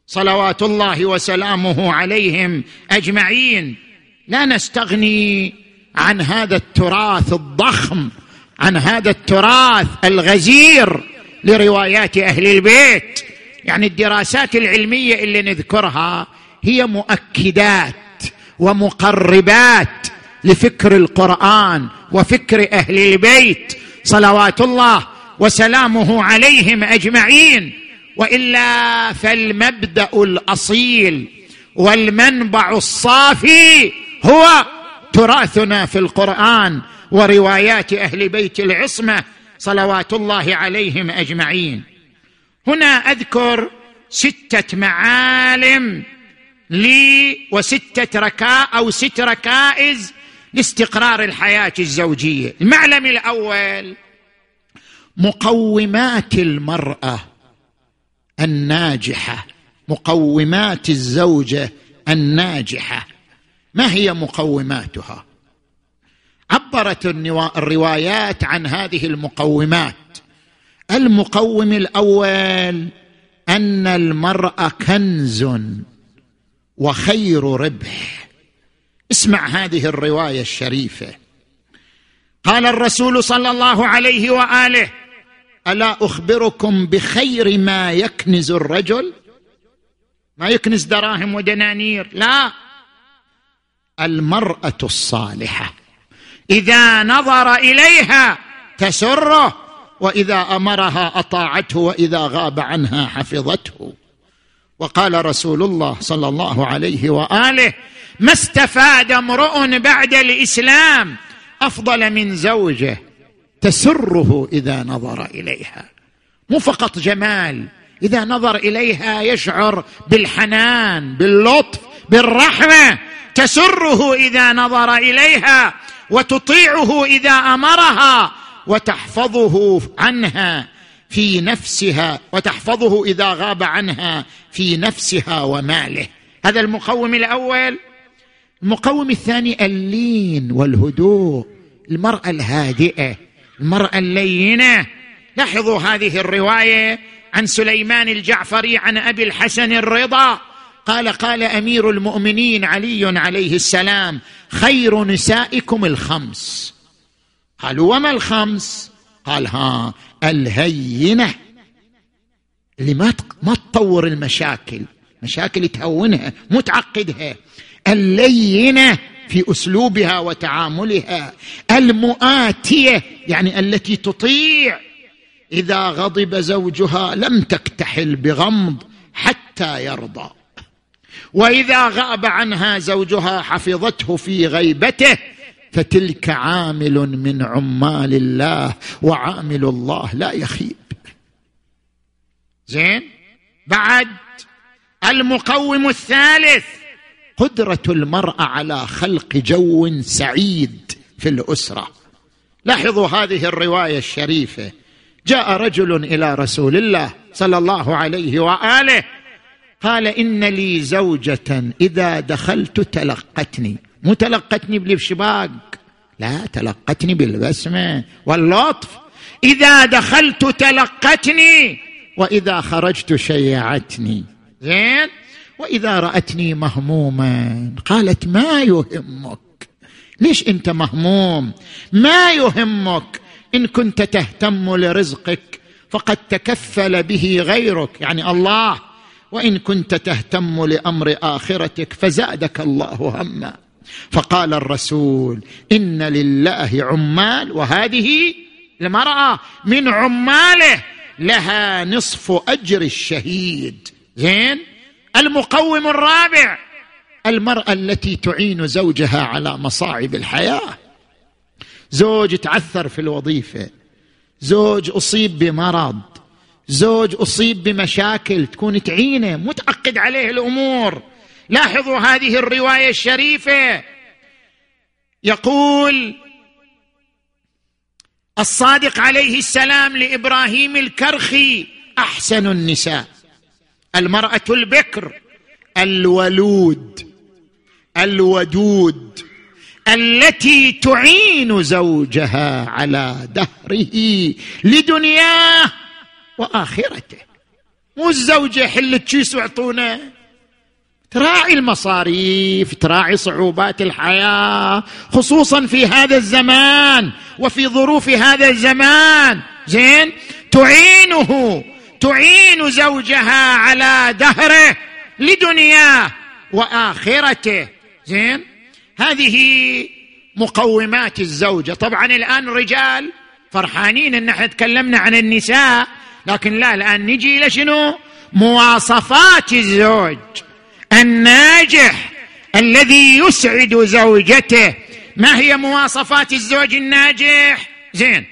Speaker 2: صلوات الله وسلامه عليهم أجمعين. لا نستغني عن هذا التراث الضخم عن هذا التراث الغزير لروايات أهل البيت. يعني الدراسات العلمية اللي نذكرها هي مؤكدات ومقربات لفكر القرآن وفكر أهل البيت. صلوات الله وسلامه عليهم أجمعين. وإلا فالمبدأ الأصيل والمنبع الصافي هو تراثنا في القرآن وروايات أهل بيت العصمة صلوات الله عليهم أجمعين. هنا أذكر ستة معالم لي وستة ركاء أو ست ركائز لاستقرار الحياة الزوجية. المعلم الأول مقومات المرأة الناجحة. مقومات الزوجة الناجحة. ما هي مقوماتها؟ عبرت الروايات عن هذه المقومات. المقوم الأول أن المرأة كنز وخير ربح. اسمع هذه الرواية الشريفة. قال الرسول صلى الله عليه وآله ألا أخبركم بخير ما يكنز الرجل؟ ما يكنز دراهم ودنانير لا. المرأة الصالحة. إذا نظر إليها تسره وإذا أمرها أطاعته وإذا غاب عنها حفظته. وقال رسول الله صلى الله عليه وآله ما استفاد امرؤ بعد الإسلام أفضل من زوجه؟ تسره إذا نظر إليها. مو فقط جمال إذا نظر إليها يشعر بالحنان باللطف بالرحمة. تسره إذا نظر إليها وتطيعه إذا أمرها وتحفظه عنها في نفسها وتحفظه إذا غاب عنها في نفسها وماله. هذا المقوم الأول. المقوم الثاني اللين والهدوء المرأة الهادئة المرأة اللينة. لاحظوا هذه الرواية عن سليمان الجعفري عن أبي الحسن الرضا. قال قال أمير المؤمنين علي عليه السلام خير نسائكم الخمس. قالوا وما الخمس؟ قال ها الهينة. اللي ما ما تطور المشاكل مشاكل تهونها مو تعقدها اللينة في أسلوبها وتعاملها. المؤاتية يعني التي تطيع. إذا غضب زوجها لم تكتحل بغمض حتى يرضى. وإذا غاب عنها زوجها حفظته في غيبته فتلك عامل من عمال الله وعامل الله لا يخيب. زين؟ بعد المقوم الثالث قدرة المرأة على خلق جو سعيد في الأسرة. لاحظوا هذه الرواية الشريفة. جاء رجل إلى رسول الله صلى الله عليه وآله قال إن لي زوجة إذا دخلت تلقتني. مو تلقتني بالشباك لا تلقتني بالبسمه واللطف. إذا دخلت تلقتني وإذا خرجت شيعتني. زين؟ وإذا رأتني مهموما. قالت ما يهمك. ليش أنت مهموم؟ ما يهمك. إن كنت تهتم لرزقك فقد تكفل به غيرك. يعني الله وإن كنت تهتم لأمر آخرتك فزادك الله هما. فقال الرسول إن لله عمال وهذه المرأة من عماله لها نصف أجر الشهيد. زين؟ المقوم الرابع المرأة التي تعين زوجها على مصاعب الحياة. زوج تعثر في الوظيفة. زوج أصيب بمرض. زوج أصيب بمشاكل تكون تعينه متعقد عليه الأمور. لاحظوا هذه الرواية الشريفة. يقول الصادق عليه السلام لإبراهيم الكرخي أحسن النساء. المرأة البكر الولود الودود التي تعين زوجها على دهره لدنياه. وآخرته. مو الزوجه حل كيس واعطونا تراعي المصاريف تراعي صعوبات الحياة خصوصا في هذا الزمان وفي ظروف هذا الزمان. زين؟ تعينه تعين زوجها على دهره لدنياه وآخرته. زين؟ هذه مقومات الزوجة. طبعا الآن الرجال فرحانين إن إحنا تكلمنا عن النساء. لكن لا الآن نجي إلى شنو مواصفات الزوج الناجح الذي يسعد زوجته. ما هي مواصفات الزوج الناجح؟ زين.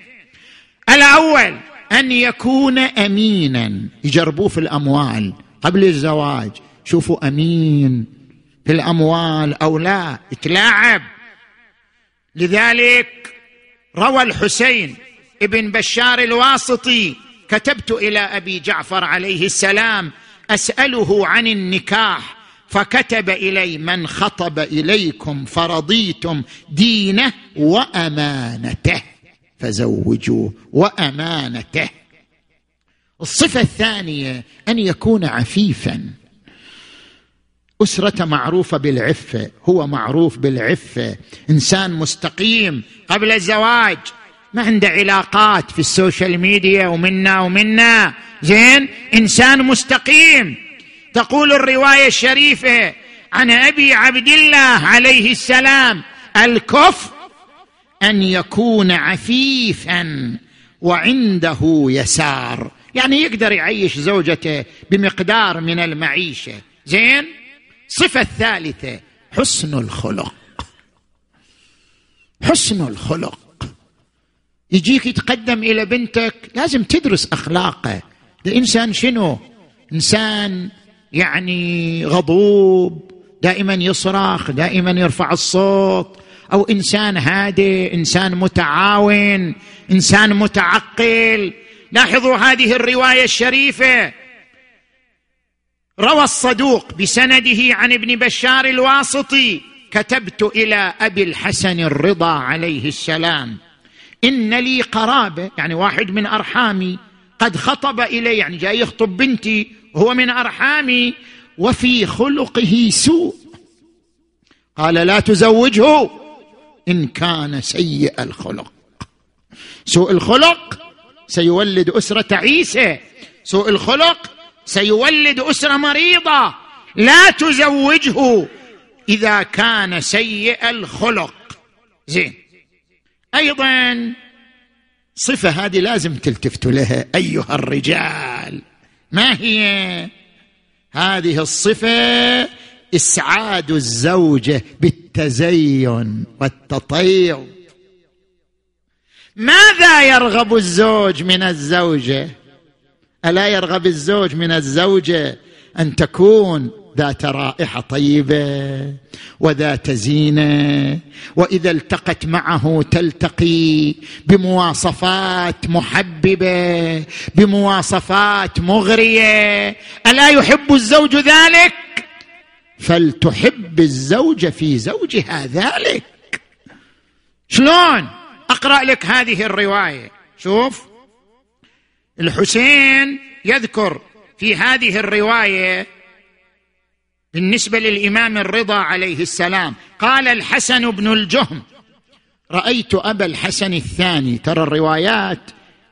Speaker 2: الأول أن يكون امينا. يجربوه في الأموال قبل الزواج. شوفوا أمين في الأموال أو لا. يتلاعب. لذلك روى الحسين ابن بشار الواسطي كتبت إلى أبي جعفر عليه السلام أسأله عن النكاح فكتب إلي من خطب إليكم فرضيتم دينه وأمانته فزوجوه وأمانته. الصفة الثانية أن يكون عفيفا. اسرته معروفة بالعفة هو معروف بالعفة. إنسان مستقيم قبل الزواج ما عنده علاقات في السوشيال ميديا ومنا ومنا. زين؟ إنسان مستقيم. تقول الرواية الشريفة عن أبي عبد الله عليه السلام. الكفر أن يكون عفيفا وعنده يسار. يعني يقدر يعيش زوجته بمقدار من المعيشة. زين؟ الصفه الثالثه حسن الخلق. حسن الخلق. يجيك يتقدم إلى بنتك لازم تدرس اخلاقه الإنسان شنو؟ إنسان يعني غضوب دائما يصرخ دائما يرفع الصوت. أو إنسان هادئ إنسان متعاون إنسان متعقل. لاحظوا هذه الرواية الشريفة. روى الصدوق بسنده عن ابن بشار الواسطي كتبت إلى أبي الحسن الرضا عليه السلام. إن لي قرابة يعني واحد من أرحامي قد خطب إلي يعني جاي يخطب بنتي وهو من أرحامي وفي خلقه سوء. قال لا تزوجه إن كان سيء الخلق. سوء الخلق سيولد أسرة تعيسه سوء الخلق سيولد أسرة مريضة. لا تزوجه إذا كان سيء الخلق. زين. أيضا صفة هذه لازم تلتفتوا لها أيها الرجال. ما هي؟ هذه الصفة إسعاد الزوجة بالتزين والتطيب ماذا يرغب الزوج من الزوجة؟ ألا يرغب الزوج من الزوجة أن تكون ذات رائحة طيبة وذات زينة وإذا التقت معه تلتقي بمواصفات محببة بمواصفات مغرية. ألا يحب الزوج ذلك؟ فلتحب الزوجه في زوجها ذلك. شلون؟ أقرأ لك هذه الرواية. شوف. الحسين يذكر في هذه الرواية بالنسبة للإمام الرضا عليه السلام قال الحسن بن الجهم رأيت أبا الحسن الثاني ترى الروايات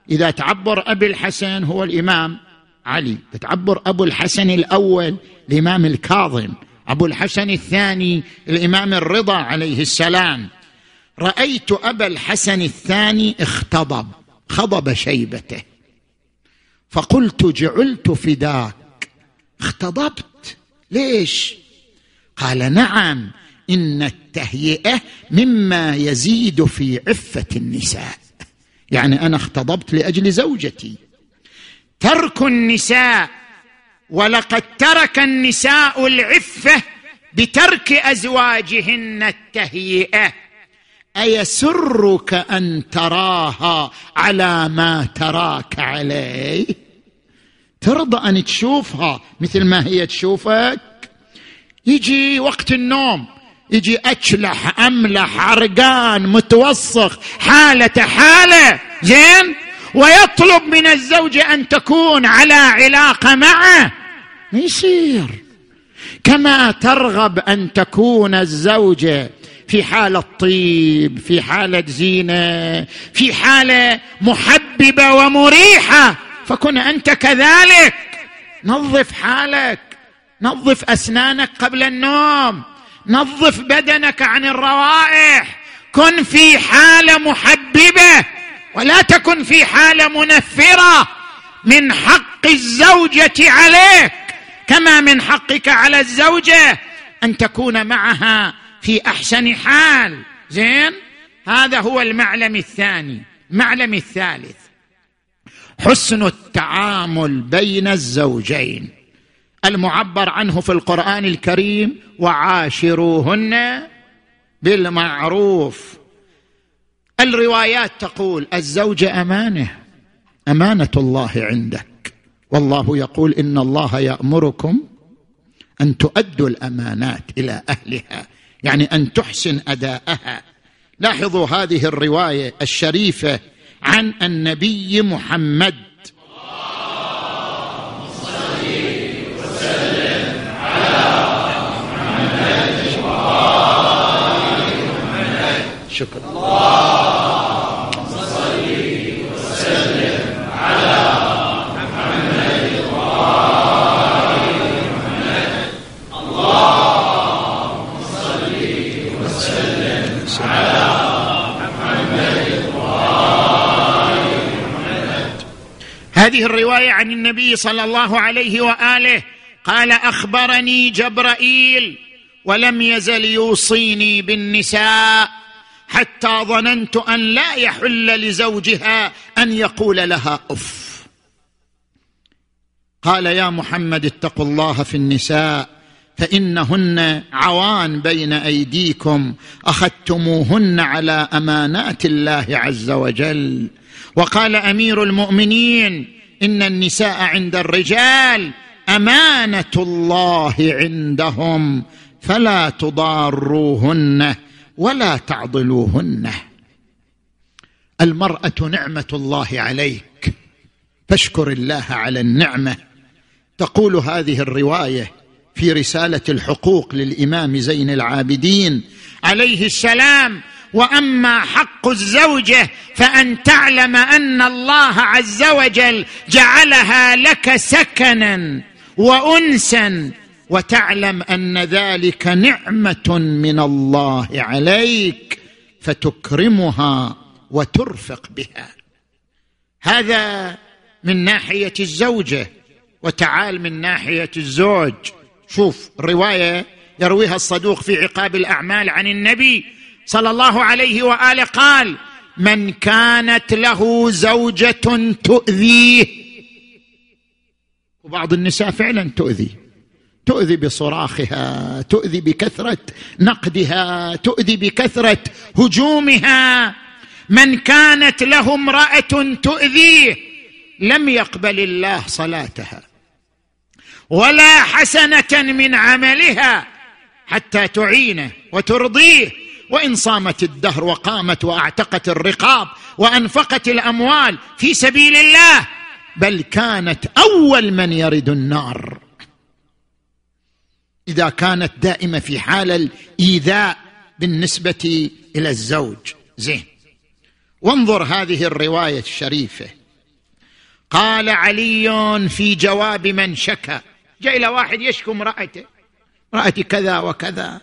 Speaker 2: إذا تعبر أبي الحسن هو الإمام علي تتعبر أبو الحسن الأول الإمام الكاظم أبو الحسن الثاني الإمام الرضا عليه السلام. رأيت أبا الحسن الثاني اختضب خضب شيبته فقلت جعلت فداك اختضبت؟ ليش؟ قال نعم إن التهيئة مما يزيد في عفة النساء. يعني أنا اختضبت لأجل زوجتي. ترك النساء ولقد ترك النساء العفة بترك أزواجهن التهيئة. أيسرك أن تراها على ما تراك عليه؟ ترضى أن تشوفها مثل ما هي تشوفك. يجي وقت النوم يجي اكلح أملح عرقان متوسخ حالة حالة زين؟ ويطلب من الزوجه أن تكون على علاقه معه. ما يصير. كما ترغب أن تكون الزوجه في حالة طيب في حالة زينة في حالة محببة ومريحة. فكن أنت كذلك. نظف حالك. نظف أسنانك قبل النوم. نظف بدنك عن الروائح. كن في حالة محببة. ولا تكن في حالة منفرة. من حق الزوجة عليك. كما من حقك على الزوجة. أن تكون معها في أحسن حال. زين؟ هذا هو المعلم الثاني. المعلم الثالث. حسن التعامل بين الزوجين. المعبر عنه في القرآن الكريم وعاشروهن بالمعروف الروايات تقول الزوجه أمانة أمانة الله عندك. والله يقول إن الله يأمركم أن تؤدوا الأمانات إلى أهلها يعني أن تحسن أداءها لاحظوا هذه الرواية الشريفة عن النبي محمد. شكرا. هذه الرواية عن النبي صلى الله عليه وآله قال أخبرني جبرائيل ولم يزل يوصيني بالنساء حتى ظننت أن لا يحل لزوجها أن يقول لها أف. قال يا محمد اتقوا الله في النساء فإنهن عوان بين أيديكم أخذتموهن على أمانات الله عز وجل. وقال أمير المؤمنين إن النساء عند الرجال أمانة الله عندهم فلا تضاروهن ولا تعضلوهن. المرأة نعمة الله عليك فاشكر الله على النعمة. تقول هذه الرواية في رسالة الحقوق للإمام زين العابدين عليه السلام وأما حق الزوجة فأن تعلم أن الله عز وجل جعلها لك سكنا وأنسا وتعلم أن ذلك نعمة من الله عليك فتكرمها وترفق بها. هذا من ناحية الزوجة وتعال من ناحية الزوج. شوف رواية يرويها الصدوق في عقاب الأعمال عن النبي صلى الله عليه وآله قال من كانت له زوجة تؤذيه. وبعض النساء فعلا تؤذي. تؤذي بصراخها تؤذي بكثرة نقدها تؤذي بكثرة هجومها. من كانت له امرأة تؤذيه لم يقبل الله صلاتها ولا حسنة من عملها حتى تعينه وترضيه. وإن صامت الدهر وقامت وأعتقت الرقاب وأنفقت الأموال في سبيل الله بل كانت أول من يرد النار. إذا كانت دائمة في حال الإيذاء بالنسبة إلى الزوج. زين. وانظر هذه الرواية الشريفة. قال علي في جواب من شكا. جاء إلى واحد يشكو امرأته. امرأتي كذا وكذا.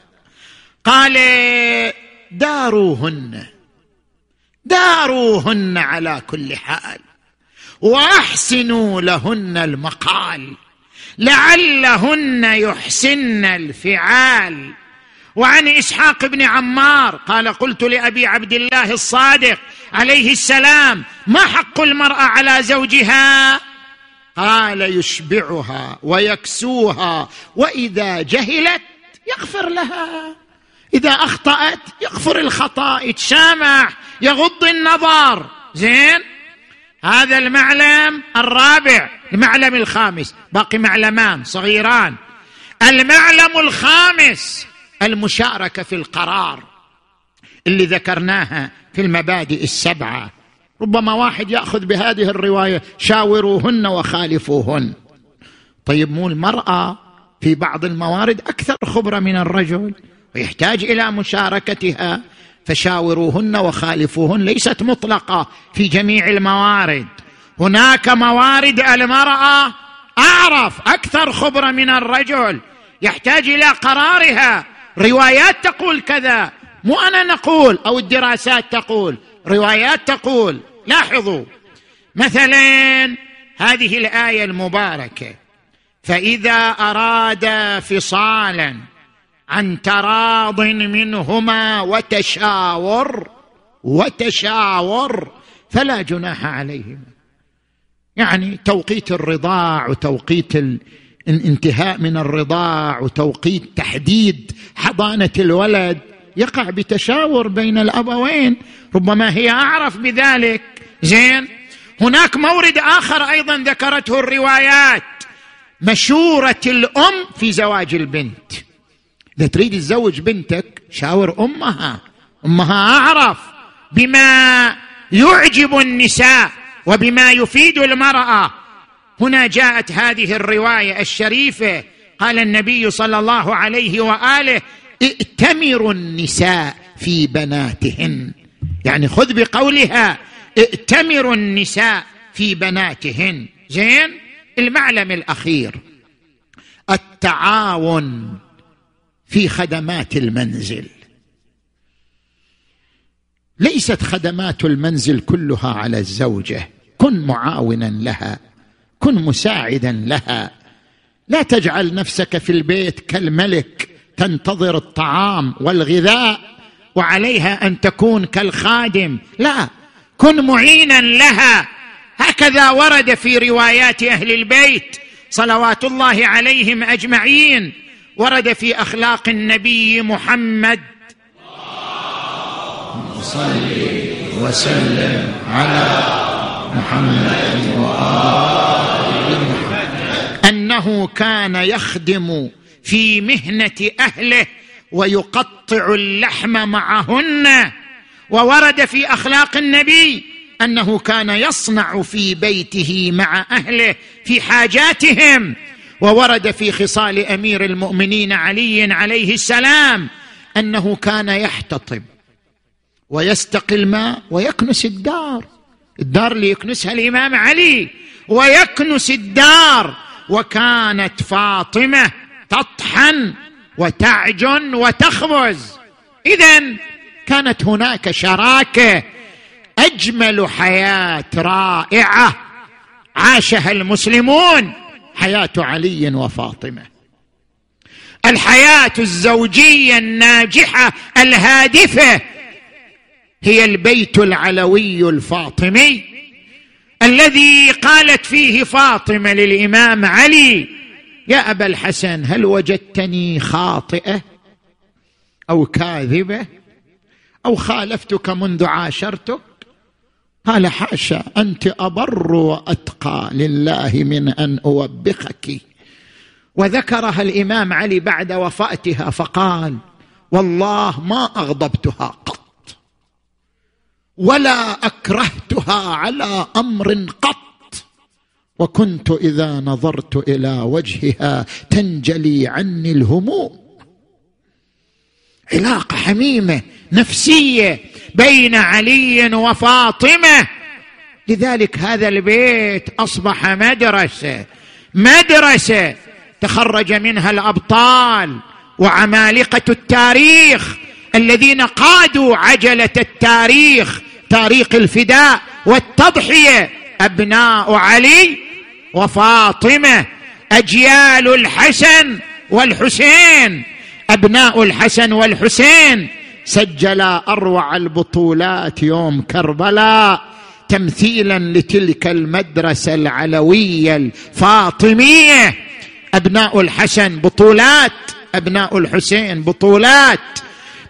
Speaker 2: قال داروهن داروهن على كل حال وأحسنوا لهن المقال لعلهن يحسن الفعال. وعن إسحاق بن عمار قال قلت لأبي عبد الله الصادق عليه السلام ما حق المرأة على زوجها؟ قال يشبعها ويكسوها وإذا جهلت يغفر لها. إذا أخطأت يغفر الخطأ يتسامح يغض النظر. زين؟ هذا المعلم الرابع المعلم الخامس. باقي معلمان صغيران. المعلم الخامس المشاركة في القرار اللي ذكرناها في المبادئ السبعة. ربما واحد يأخذ بهذه الرواية شاوروهن وخالفوهن. طيب مو المرأة في بعض الموارد أكثر خبرة من الرجل؟ ويحتاج إلى مشاركتها. فشاوروهن وخالفوهن ليست مطلقة في جميع الموارد. هناك موارد المرأة أعرف أكثر خبرة من الرجل. يحتاج إلى قرارها. روايات تقول كذا. مو أنا نقول أو الدراسات تقول. روايات تقول. لاحظوا. مثلا هذه الآية المباركة. فإذا اراد فصالا عن تراض منهما وتشاور وتشاور فلا جناح عليهما. يعني توقيت الرضاع وتوقيت الانتهاء من الرضاع وتوقيت تحديد حضانة الولد يقع بتشاور بين الأبوين. ربما هي أعرف بذلك. زين؟ هناك مورد آخر أيضا ذكرته الروايات. مشورة الأم في زواج البنت. اذا تريد تزوج بنتك؟ شاور أمها. أمها أعرف بما يعجب النساء وبما يفيد المرأة. هنا جاءت هذه الرواية الشريفة. قال النبي صلى الله عليه وآله ائتمروا النساء في بناتهن. يعني خذ بقولها ائتمروا النساء في بناتهن. زين؟ المعلم الأخير التعاون في خدمات المنزل. ليست خدمات المنزل كلها على الزوجة. كن معاونا لها. كن مساعدا لها. لا تجعل نفسك في البيت كالملك. تنتظر الطعام والغذاء وعليها أن تكون كالخادم. لا. كن معينا لها. هكذا ورد في روايات أهل البيت صلوات الله عليهم أجمعين. ورد في أخلاق النبي محمد. صل وسلم على محمد وآل محمد أنه كان يخدم في مهنة أهله ويقطع اللحم معهن. وورد في أخلاق النبي أنه كان يصنع في بيته مع أهله في حاجاتهم. وورد في خصال أمير المؤمنين علي عليه السلام أنه كان يحتطب ويستقي الماء ويكنس الدار. الدار اللي يكنسها الإمام علي. ويكنس الدار. وكانت فاطمة تطحن وتعجن وتخبز. اذا كانت هناك شراكة أجمل حياة رائعة عاشها المسلمون. حياة علي وفاطمة. الحياة الزوجية الناجحة الهادفة هي البيت العلوي الفاطمي الذي قالت فيه فاطمة للإمام علي يا أبا الحسن هل وجدتني خاطئة أو كاذبة أو خالفتك منذ عاشرتك؟ قال حاشا أنت أبر وأتقى لله من أن أوبخك. وذكرها الإمام علي بعد وفاتها فقال والله ما أغضبتها قط ولا أكرهتها على أمر قط. وكنت إذا نظرت إلى وجهها تنجلي عني الهموم. علاقة حميمة نفسية. بين علي وفاطمة. لذلك هذا البيت أصبح مدرسة. مدرسة تخرج منها الأبطال وعمالقة التاريخ الذين قادوا عجلة التاريخ تاريخ الفداء والتضحية. أبناء علي وفاطمة أجيال الحسن والحسين. أبناء الحسن والحسين سجلا أروع البطولات يوم كربلاء تمثيلا لتلك المدرسة العلوية الفاطمية. أبناء الحسن بطولات أبناء الحسين بطولات.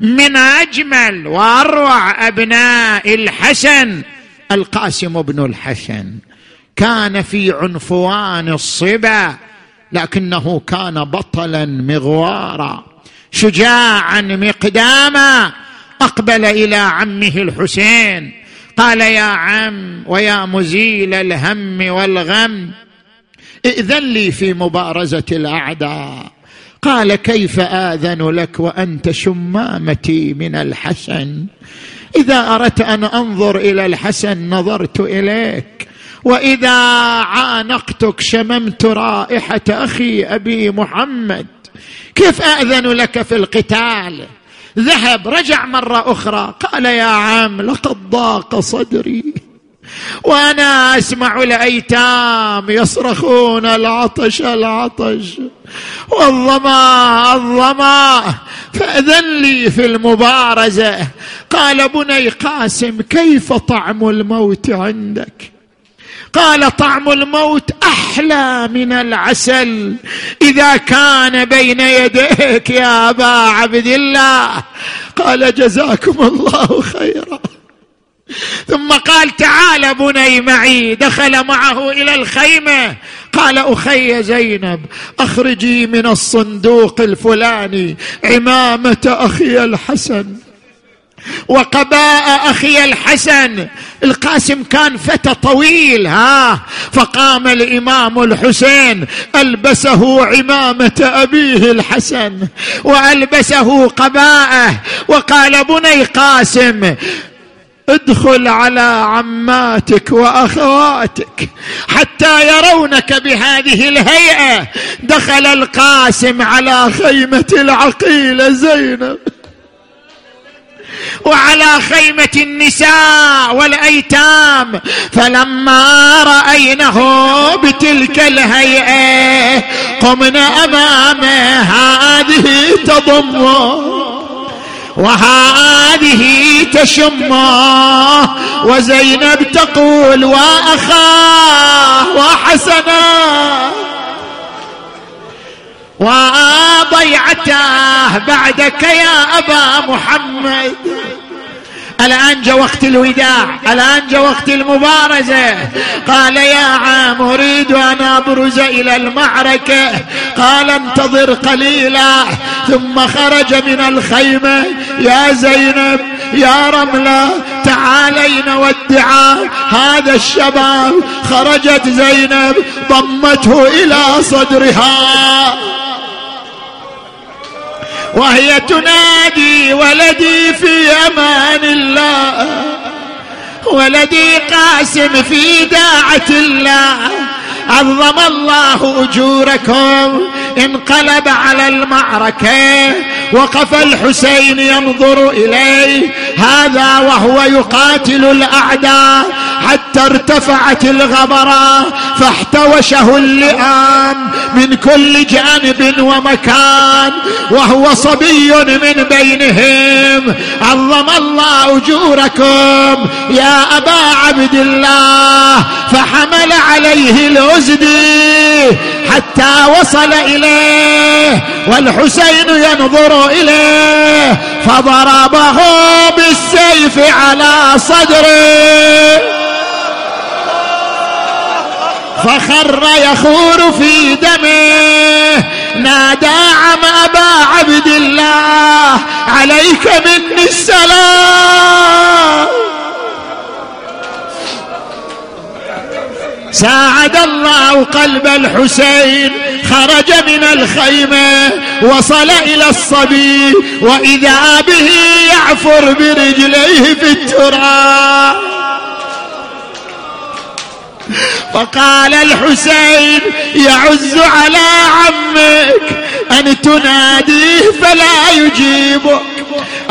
Speaker 2: من أجمل وأروع أبناء الحسن القاسم بن الحسن. كان في عنفوان الصبا لكنه كان بطلا مغوارا شجاعا مقداما. أقبل إلى عمه الحسين. قال يا عم ويا مزيل الهم والغم ائذن لي في مبارزة الأعداء. قال كيف آذن لك وأنت شمامتي من الحسن؟ إذا أردت أن أنظر إلى الحسن نظرت إليك. وإذا عانقتك شممت رائحة أخي أبي محمد. كيف اذن لك في القتال؟ ذهب رجع مرة أخرى. قال يا عم لقد ضاق صدري. وأنا أسمع الأيتام يصرخون العطش العطش. والظما الظما. فأذن لي في المبارزة. قال بني قاسم كيف طعم الموت عندك؟ قال طعم الموت أحلى من العسل. إذا كان بين يديك يا أبا عبد الله. قال جزاكم الله خيرا. ثم قال تعال بني معي. دخل معه إلى الخيمة. قال أخي زينب أخرجي من الصندوق الفلاني. عمامة أخي الحسن. وقباء أخي الحسن. القاسم كان فتى طويل ها. فقام الإمام الحسين ألبسه عمامة أبيه الحسن وألبسه قباءه. وقال بني قاسم ادخل على عماتك وأخواتك حتى يرونك بهذه الهيئة. دخل القاسم على خيمة العقيله زينب. وعلى خيمة النساء والأيتام فلما رأينه بتلك الهيئة قمنا امامه هذه تضمه وهذه تشمه وزينب تقول وأخاه وحسنا وضيعته بعدك يا أبا محمد. الآن جاء وقت الوداع الآن جاء وقت المبارزة. قال يا عام أريد أن أبرز إلى المعركة. قال انتظر قليلا. ثم خرج من الخيمة. يا زينب يا رملة تعالين ودعا هذا الشباب خرجت زينب ضمته إلى صدرها. وهي تنادي ولدي في أمان الله ولدي قاسم في داعة الله عظم الله أجوركم. انقلب على المعركة وقف الحسين ينظر إليه. هذا وهو يقاتل الأعداء حتى ارتفعت الغبرة فاحتوشه اللئام من كل جانب ومكان. وهو صبي من بينهم. عظم الله أجوركم يا أبا عبد الله. فحمل عليه الازدي حتى وصل إليه والحسين ينظر إليه فضربه بالسيف على صدره. فخر يخور في دمه. نادى عم أبا عبد الله عليك مني السلام. ساعد الله قلب الحسين خرج من الخيمة وصل إلى الصبي وإذا به يعفر برجليه في التراب. فقال الحسين يعز على عمك أن تناديه فلا يجيبك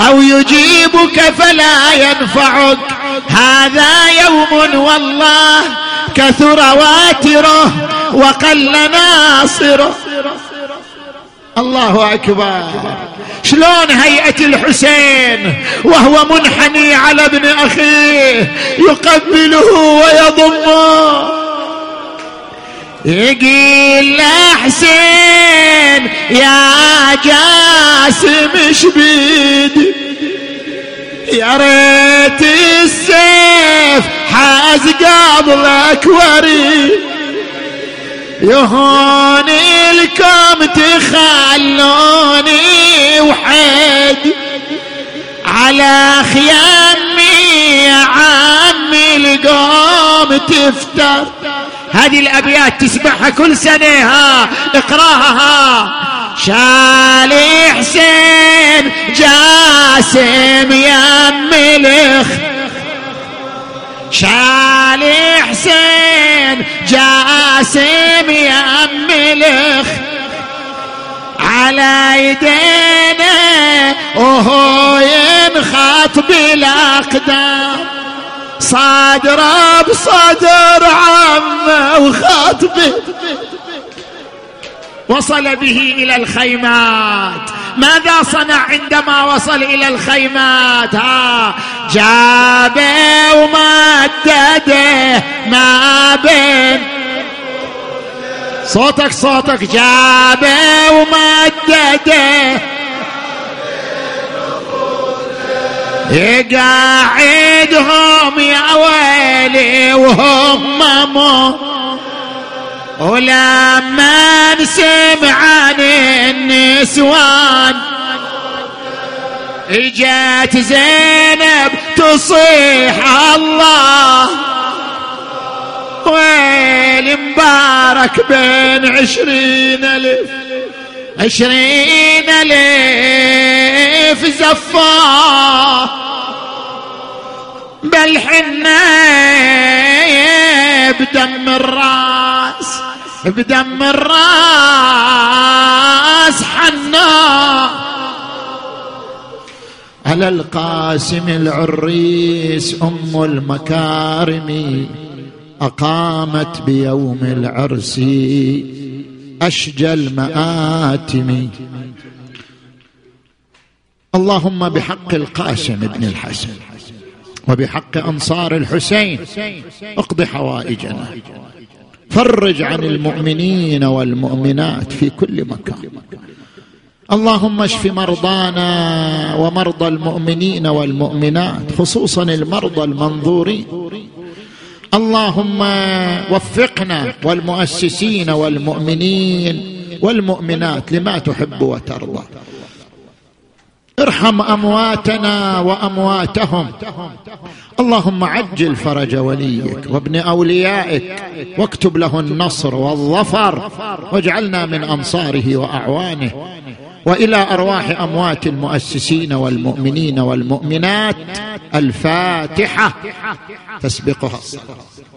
Speaker 2: أو يجيبك فلا ينفعك. هذا يوم والله كثر واتره وقل ناصره. الله أكبر. شلون هيئة الحسين وهو منحني على ابن اخيه يقبله ويضمه؟ يقيل حسين يا جاسم شبيد يا ريت السيف حاز قبلك وريد يهون لكم تخلوني وحد على خيامي يا عمي القوم تفتر. هذه الأبيات تسمعها كل سنة ها اقراها. ها شالي حسين جاسم يا ملخ شالي حسين جاسم يا ملخ على يدينا وهو ينخط بالأقدام. صادر بصدر عمه وخاطبه وصل به إلى الخيمات. ماذا صنع عندما وصل إلى الخيمات؟ ها جابه ومدده ما بين. صوتك صوتك. جابه ومدده يقعدهم يا ويلي وهم مو ولما نسمع عن النسوان اجت زينب تصيح الله. ويل مبارك بين عشرين ألف عشرين ألف زفاه بل حنا بدم الراس بدم الراس حنا. على القاسم العريس أم المكارم أقامت بيوم العرس أشجى المآتم. اللهم بحق القاسم بن الحسن وبحق أنصار الحسين. اقض حوائجنا. فرج عن المؤمنين والمؤمنات في كل مكان. اللهم اشف مرضانا ومرضى المؤمنين والمؤمنات خصوصا المرضى المنظورين. اللهم وفقنا والمؤسسين والمؤمنين والمؤمنات لما تحب وترضى. ارحم أمواتنا وأمواتهم. اللهم عجل فرج وليك وابن أوليائك واكتب له النصر والظفر واجعلنا من أنصاره وأعوانه وإلى أرواح أموات المؤسسين والمؤمنين والمؤمنات الفاتحة. تسبقها. الصلاه